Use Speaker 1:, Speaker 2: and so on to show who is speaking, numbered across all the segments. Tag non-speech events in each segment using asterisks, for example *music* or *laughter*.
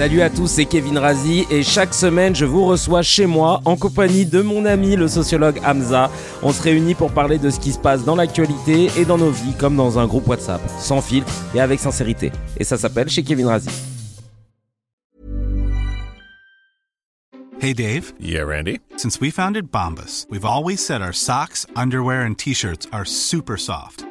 Speaker 1: Salut à tous, c'est Kevin Razi et chaque semaine je vous reçois chez moi en compagnie de mon ami le sociologue Hamza. On se réunit pour parler de ce qui se passe dans l'actualité et dans nos vies comme dans un groupe WhatsApp, sans filtre et avec sincérité. Et ça s'appelle chez Kevin Razi.
Speaker 2: Hey Dave.
Speaker 3: Yeah, Randy?
Speaker 2: Since we founded Bombus, we've always said our socks, underwear and t-shirts are super soft.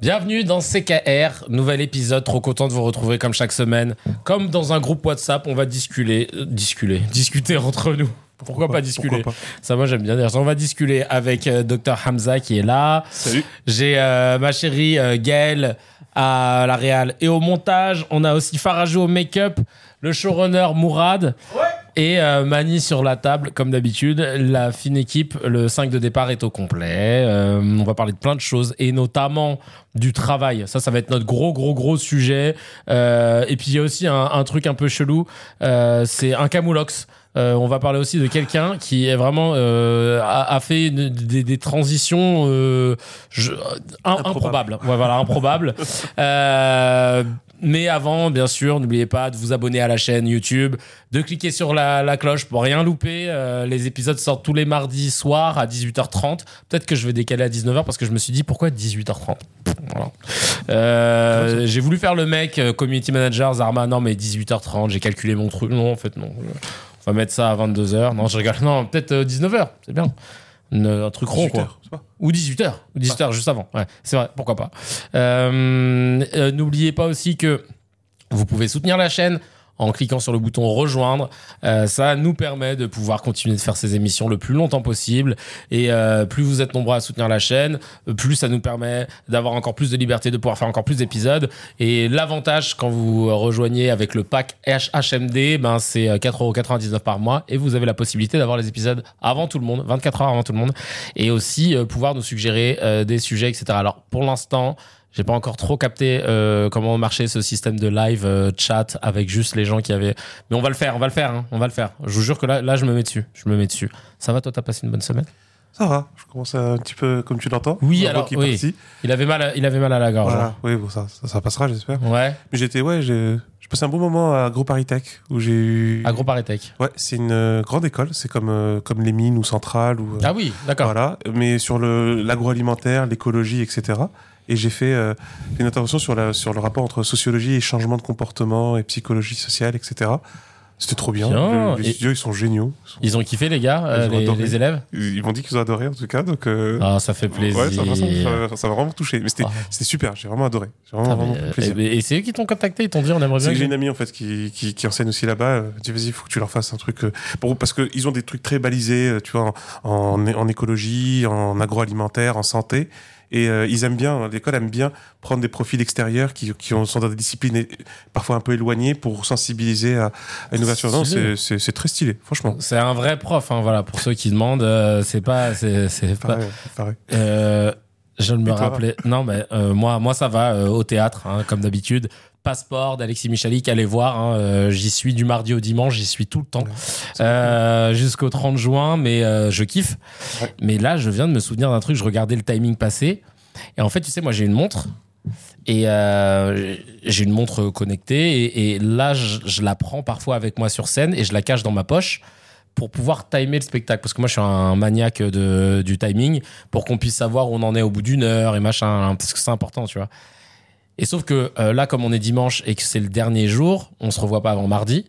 Speaker 1: Bienvenue dans CKR, nouvel épisode, trop content de vous retrouver comme chaque semaine. Comme dans un groupe WhatsApp, on va discuter, euh, discuter, *laughs* discuter entre nous. Pourquoi, pas discuter Ça, moi, j'aime bien dire ça. On va discuter avec euh, Dr Hamza qui est là.
Speaker 4: Salut.
Speaker 1: J'ai euh, ma chérie euh, Gaëlle à la réal et au montage. On a aussi Farajou au make-up, le showrunner Mourad. Et euh, Mani sur la table, comme d'habitude. La fine équipe, le 5 de départ est au complet. Euh, on va parler de plein de choses et notamment du travail. Ça, ça va être notre gros, gros, gros sujet. Euh, et puis il y a aussi un, un truc un peu chelou. C'est un camoulox. Euh, on va parler aussi de quelqu'un qui est vraiment euh, a, a fait une- des, des transitions euh, je- improbables. Ouais, voilà, improbables. *laughs* Mais avant, bien sûr, n'oubliez pas de vous abonner à la chaîne YouTube, de cliquer sur la, cloche pour rien louper. Euh, les épisodes sortent tous les mardis soirs à 18h30. Peut-être que je vais décaler à 19h parce que je me suis dit pourquoi 18h30 Voilà. Euh, j'ai voulu faire le mec euh, community manager Zarma. Non, mais 18h30. J'ai calculé mon truc. Non, en fait, non. On va mettre ça à 22h. Non, je rigole. Non, peut-être euh, 19h. C'est bien. Un truc rond,
Speaker 4: 18
Speaker 1: quoi.
Speaker 4: heures, c'est pas
Speaker 1: Ou 18h. Ou 18h juste avant. Ouais, c'est vrai. Pourquoi pas. Euh, euh, N'oubliez pas aussi que vous pouvez soutenir la chaîne en cliquant sur le bouton rejoindre. Euh, ça nous permet de pouvoir continuer de faire ces émissions le plus longtemps possible. Et euh, plus vous êtes nombreux à soutenir la chaîne, euh, plus ça nous permet d'avoir encore plus de liberté, de pouvoir faire encore plus d'épisodes. Et l'avantage quand vous rejoignez avec le pack HMD, ben c'est euh, 4,99€ par mois et vous avez la possibilité d'avoir les épisodes avant tout le monde, 24 heures avant tout le monde, et aussi euh, pouvoir nous suggérer euh, des sujets, etc. Alors pour l'instant, j'ai pas encore trop capté euh, comment marchait ce système de live euh, chat avec juste les gens qui avaient. Mais on va le faire, on va le faire, hein, on va le faire. Je vous jure que là, là, je me mets dessus, je me mets dessus. Ça va, toi, t'as passé une bonne semaine?
Speaker 4: Ça va, je commence à- un petit peu comme tu l'entends.
Speaker 1: Oui, alors,
Speaker 4: qui
Speaker 1: oui. Il avait mal, à, il avait mal à la gorge.
Speaker 4: Voilà, oui, bon, ça, ça, ça passera, j'espère.
Speaker 1: hein. Ouais.
Speaker 4: Mais j'étais, ouais, j'ai passé un bon moment à AgroParisTech où j'ai eu.
Speaker 1: AgroParisTech.
Speaker 4: Ouais, c'est une euh, grande école, c'est comme, euh, comme les mines ou Centrale. Ou,
Speaker 1: Ah oui, d'accord.
Speaker 4: Voilà, mais sur le- l'agroalimentaire, l'écologie, etc. Et j'ai fait euh, une intervention sur, la, sur le rapport entre sociologie et changement de comportement et psychologie sociale, etc. C'était trop bien.
Speaker 1: Bien.
Speaker 4: Le- les studios, ils sont géniaux. Ils, sont-
Speaker 1: Ils ont kiffé, les gars, euh, les, élèves
Speaker 4: ils m'ont dit qu'ils ont adoré, en tout cas. Donc, euh,
Speaker 1: Ah, ça fait plaisir.
Speaker 4: Ouais, ça m'a- ça vraiment touché. Mais c'était
Speaker 1: Ah.
Speaker 4: super, j'ai vraiment adoré. J'ai
Speaker 1: Ah,
Speaker 4: vraiment,
Speaker 1: mais,
Speaker 4: vraiment plaisir.
Speaker 1: euh, et, et c'est eux qui t'ont contacté, ils t'ont dit on aimerait
Speaker 4: C'est
Speaker 1: bien.
Speaker 4: que j'ai une amie en fait qui, qui, qui enseigne aussi là-bas. euh, dit vas-y, il faut que tu leur fasses un truc. pour, parce qu'ils ont des trucs très balisés, tu vois, en, en, en écologie, en agroalimentaire, en santé. Et euh, ils aiment bien, l'école aime bien prendre des profils extérieurs qui, qui ont- sont dans des disciplines parfois un peu éloignées pour sensibiliser à, à l'innovation. Non, c'est- c'est c'est très stylé, franchement.
Speaker 1: C'est un vrai prof, hein, voilà, pour ceux qui demandent, euh, c'est pas. c'est c'est pas
Speaker 4: Pareil, pareil.
Speaker 1: Euh, Je ne me rappelais. Non, mais euh, moi, moi, ça va euh, au théâtre, hein, comme d'habitude. Passeport d'Alexis Michalik, allez voir. hein, euh, j'y suis du mardi au dimanche, j'y suis tout le temps. Euh, Jusqu'au 30 juin, mais euh, je kiffe.
Speaker 4: Ouais.
Speaker 1: Mais là, je viens de me souvenir d'un truc, je regardais le timing passer. Et en fait, tu sais, moi, j'ai une montre. Et j'ai une montre connectée. Et, et là, je, je la prends parfois avec moi sur scène et je la cache dans ma poche pour pouvoir timer le spectacle. Parce que moi, je suis un maniaque de, du timing pour qu'on puisse savoir où on en est au bout d'une heure et machin. hein, Parce que c'est important, tu vois. Et sauf que euh, là, comme on est dimanche et que c'est le dernier jour, on se revoit pas avant mardi.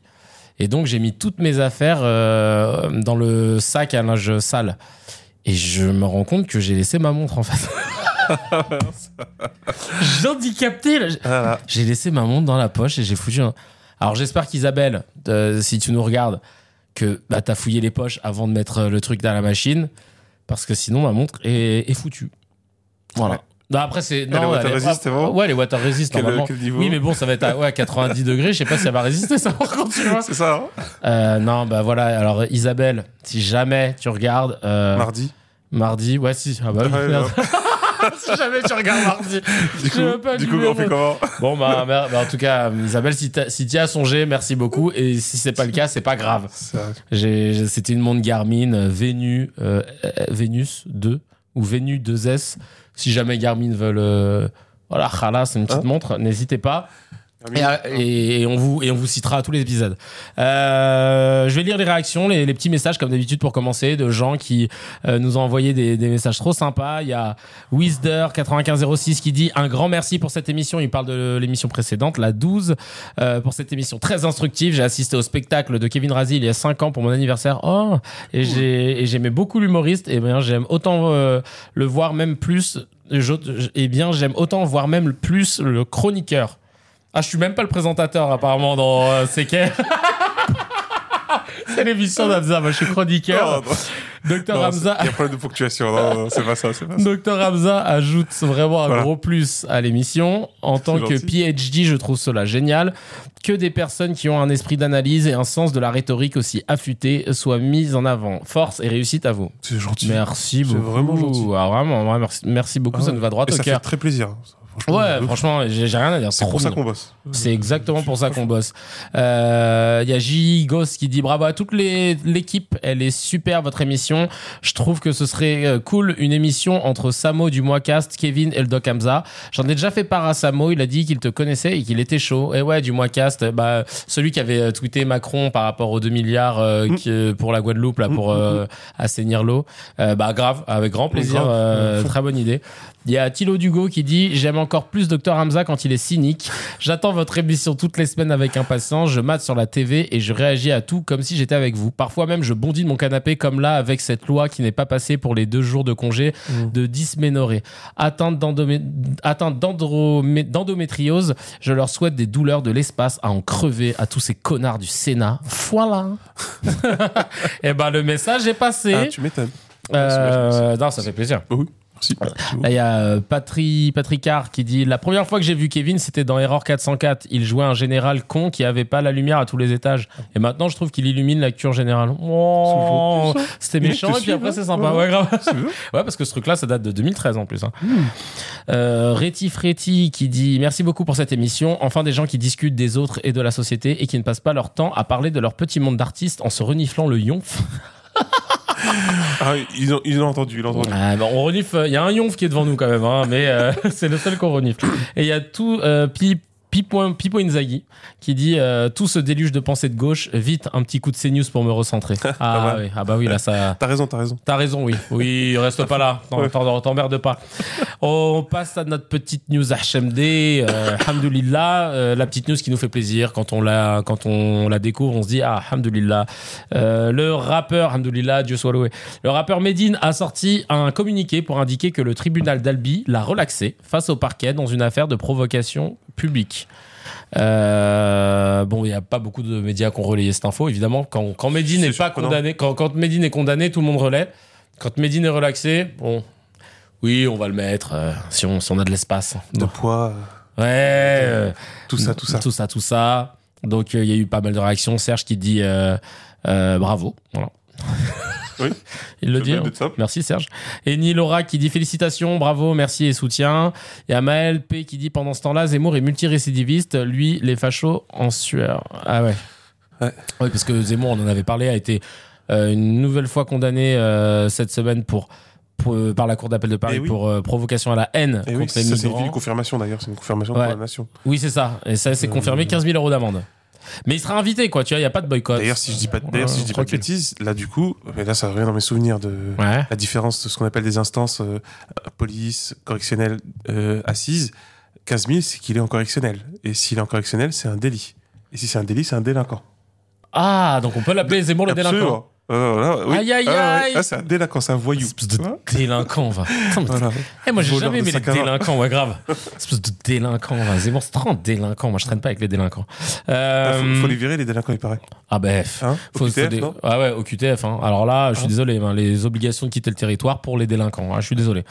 Speaker 1: Et donc, j'ai mis toutes mes affaires euh, dans le sac à linge sale. Et je me rends compte que j'ai laissé ma montre, en fait. *laughs* J'ai handicapé, là. J'ai laissé ma montre dans la poche et j'ai foutu un... Alors j'espère qu'Isabelle, euh, si tu nous regardes, que bah, t'as fouillé les poches avant de mettre le truc dans la machine, parce que sinon ma montre est, est foutue. Voilà.
Speaker 4: Ouais.
Speaker 1: Non, après c'est... Non,
Speaker 4: est water
Speaker 1: elle est-
Speaker 4: resist,
Speaker 1: Ouais, les water resist,
Speaker 4: Quel-
Speaker 1: normalement.
Speaker 4: quel
Speaker 1: oui, mais bon, ça va être à ouais, 90 degrés, je sais pas si elle va résister, ça par contre, tu vois.
Speaker 4: C'est ça, hein
Speaker 1: Euh, non, bah voilà, alors Isabelle, si jamais tu regardes... euh,
Speaker 4: Mardi.
Speaker 1: mardi, ouais, si, ah bah oui,
Speaker 4: Ouais, *laughs*
Speaker 1: si jamais tu regardes mardi.
Speaker 4: Du coup,
Speaker 1: pas
Speaker 4: du coup on fait comment
Speaker 1: Bon, bah, bah, en tout cas, Isabelle, si si tu as songé, merci beaucoup. Et si c'est pas le cas, c'est pas grave. C'était une montre Garmin euh, Venu, euh, euh, Vénus 2 ou Venu 2S. Si jamais Garmin veulent. euh, voilà, c'est une petite
Speaker 4: Hein
Speaker 1: montre, n'hésitez pas. Et, euh, et- et on vous, et on vous citera à tous les épisodes. Euh, je vais lire les réactions, les, les petits messages comme d'habitude pour commencer, de gens qui euh, nous ont envoyé des, des messages trop sympas. Il y a Wisder9506 qui dit un grand merci pour cette émission. Il parle de l'émission précédente, la 12, euh, pour cette émission très instructive. J'ai assisté au spectacle de Kevin Razi il y a 5 ans pour mon anniversaire. Oh, et j'ai et j'aimais beaucoup l'humoriste. Et bien j'aime autant euh, le voir même plus. je- Et bien j'aime autant voir même plus le chroniqueur. Ah, je suis même pas le présentateur apparemment dans euh, C'est qu'est. C'est l'émission d'Hamza, moi je suis chroniqueur.
Speaker 4: Non, non.
Speaker 1: Docteur
Speaker 4: Non,
Speaker 1: Hamza,
Speaker 4: Il y a problème de ponctuation. Non, non, c'est pas ça, c'est pas ça.
Speaker 1: Docteur Hamza ajoute vraiment un
Speaker 4: Voilà.
Speaker 1: gros plus à l'émission. En tant que. PhD, je trouve cela génial. Que des personnes qui ont un esprit d'analyse et un sens de la rhétorique aussi affûté soient mises en avant. Force et réussite à vous.
Speaker 4: C'est gentil.
Speaker 1: Merci
Speaker 4: C'est
Speaker 1: beaucoup.
Speaker 4: vraiment gentil.
Speaker 1: Ah, vraiment, merci, merci beaucoup,
Speaker 4: Ah
Speaker 1: ça nous va droit
Speaker 4: Et
Speaker 1: au
Speaker 4: ça fait
Speaker 1: cœur.
Speaker 4: très plaisir. Franchement,
Speaker 1: Ouais, franchement, j'ai rien à dire.
Speaker 4: C'est pour ça qu'on bosse.
Speaker 1: C'est exactement pour ça qu'on bosse. Euh, Il y a J. Ghost qui dit bravo à toute les- l'équipe, elle est super votre émission. Je trouve que ce serait euh, cool une émission entre Samo du Moicast, Kevin et le Doc Hamza. J'en ai déjà fait part à Samo, il a dit qu'il te connaissait et qu'il était chaud. Et ouais, du Moicast, bah, celui qui avait euh, tweeté Macron par rapport aux 2 milliards euh,
Speaker 4: Mm.
Speaker 1: qui, euh, pour la Guadeloupe, là, pour euh, assainir l'eau. Euh, bah grave, avec grand plaisir,
Speaker 4: Grave.
Speaker 1: euh,
Speaker 4: Ouais.
Speaker 1: très bonne idée. Il y a Thilo Dugo qui dit J'aime encore plus Dr Hamza quand il est cynique. J'attends votre émission toutes les semaines avec impatience. Je mate sur la TV et je réagis à tout comme si j'étais avec vous. Parfois même, je bondis de mon canapé comme là avec cette loi qui n'est pas passée pour les deux jours de congé de dysménorrhée. Atteinte d'endométriose, je leur souhaite des douleurs de l'espace à en crever à tous ces connards du Sénat. Voilà. *laughs* et ben le message est passé.
Speaker 4: Ah, tu m'étonnes.
Speaker 1: Euh, non, ça fait plaisir.
Speaker 4: Oui,
Speaker 1: Là, il y a euh, Patri, Patricard qui dit La première fois que j'ai vu Kevin, c'était dans Error 404. Il jouait un général con qui avait pas la lumière à tous les étages. Et maintenant, je trouve qu'il illumine la cure générale. Oh, c'était méchant, et puis après,
Speaker 4: hein.
Speaker 1: c'est sympa.
Speaker 4: Ouais,
Speaker 1: grave. *laughs* Parce que ce truc-là, ça date de 2013 en plus. Hein. Euh, Réti Fréti qui dit Merci beaucoup pour cette émission. Enfin, des gens qui discutent des autres et de la société et qui ne passent pas leur temps à parler de leur petit monde d'artistes en se reniflant le yonf. *laughs*
Speaker 4: Ah, ils ont, ils ont entendu, ils ont entendu.
Speaker 1: Ah, bah, on renifle. Il y a un yonf qui est devant nous quand même, hein, mais euh, *laughs* c'est le seul qu'on renifle. Et il y a tout euh, Pi- Pipo, Pipo Inzaghi qui dit euh, tout ce déluge de pensée de gauche. Vite, un petit coup de CNews pour me recentrer. *laughs* Ah, oui. ah bah oui, là ça.
Speaker 4: T'as raison, t'as raison.
Speaker 1: T'as raison, oui. Oui, reste pas là. T'en-
Speaker 4: Ouais.
Speaker 1: T'emmerdes pas. On passe à notre petite news HMD. Euh, Alhamdoulilah, euh, la petite news qui nous fait plaisir. Quand on la, quand on la découvre, on se dit, ah, Alhamdoulilah. Euh, le rappeur, Alhamdoulilah, Dieu soit loué. Le rappeur Medine a sorti un communiqué pour indiquer que le tribunal d'Albi l'a relaxé face au parquet dans une affaire de provocation publique. Euh, bon, il n'y a pas beaucoup de médias qui ont relayé cette info. Évidemment, quand, quand n'est pas condamné, quand, quand Medine est condamné, tout le monde relaie. Quand Medine est relaxé, bon, oui, on va le mettre euh, si, on, si on a de l'espace.
Speaker 4: De poids,
Speaker 1: Ouais, euh,
Speaker 4: tout ça, tout ça.
Speaker 1: Tout ça, tout ça. Donc, euh, il y a eu pas mal de réactions. Serge qui dit euh, euh, bravo. Voilà. *laughs*
Speaker 4: Oui. *laughs*
Speaker 1: Il le dit. Merci Serge. Et Nilora qui dit félicitations, bravo, merci et soutien. Et Amael P qui dit pendant ce temps-là, Zemmour est multirécidiviste, lui, les fachos en sueur. Ah ouais.
Speaker 4: Ouais.
Speaker 1: Oui, parce que Zemmour, on en avait parlé, a été euh, une nouvelle fois condamné euh, cette semaine pour, pour- euh, par la Cour d'appel de Paris
Speaker 4: Eh oui.
Speaker 1: pour euh, provocation à la haine
Speaker 4: Et oui,
Speaker 1: contre les
Speaker 4: ça c'est une confirmation d'ailleurs, c'est une confirmation
Speaker 1: Ouais.
Speaker 4: pour la nation.
Speaker 1: Oui, c'est ça. Et ça, c'est
Speaker 4: Euh,
Speaker 1: confirmé 15 000 euros d'amende. Mais il sera invité, quoi. Tu vois, il n'y a pas de boycott.
Speaker 4: D'ailleurs, si je dis pas, d'ailleurs, si je dis pas de bêtises, là du coup, mais là ça revient dans mes souvenirs de
Speaker 1: Ouais.
Speaker 4: la différence de ce qu'on appelle des instances euh, police, correctionnelle, euh, assise. 15 000, c'est qu'il est en correctionnel. Et s'il est en correctionnel, c'est un délit. Et si c'est un délit, c'est un délinquant.
Speaker 1: Ah, donc on peut l'appeler Zemmour le délinquant.
Speaker 4: Absolument. Euh, voilà, oui.
Speaker 1: Aïe, aïe,
Speaker 4: Ah,
Speaker 1: aïe.
Speaker 4: Ah, c'est un délinquant, c'est un voyou.
Speaker 1: Espèce de délinquant, va. *laughs* Putain, mais
Speaker 4: Voilà.
Speaker 1: Eh, moi, j'ai jamais aimé les délinquants, ouais, grave. Espèce de délinquant, va. C'est trop un délinquant. Moi, je traîne pas avec les délinquants. Euh,
Speaker 4: Ah, faut, faut les virer, les délinquants, il paraît.
Speaker 1: Ah, ben.
Speaker 4: Hein
Speaker 1: faut-
Speaker 4: Au
Speaker 1: faut
Speaker 4: QTF,
Speaker 1: des-
Speaker 4: non
Speaker 1: Ah ouais, au QTF. hein. Alors là, je suis
Speaker 4: Ah.
Speaker 1: désolé, hein, les obligations de quitter le territoire pour les délinquants. hein, je suis désolé.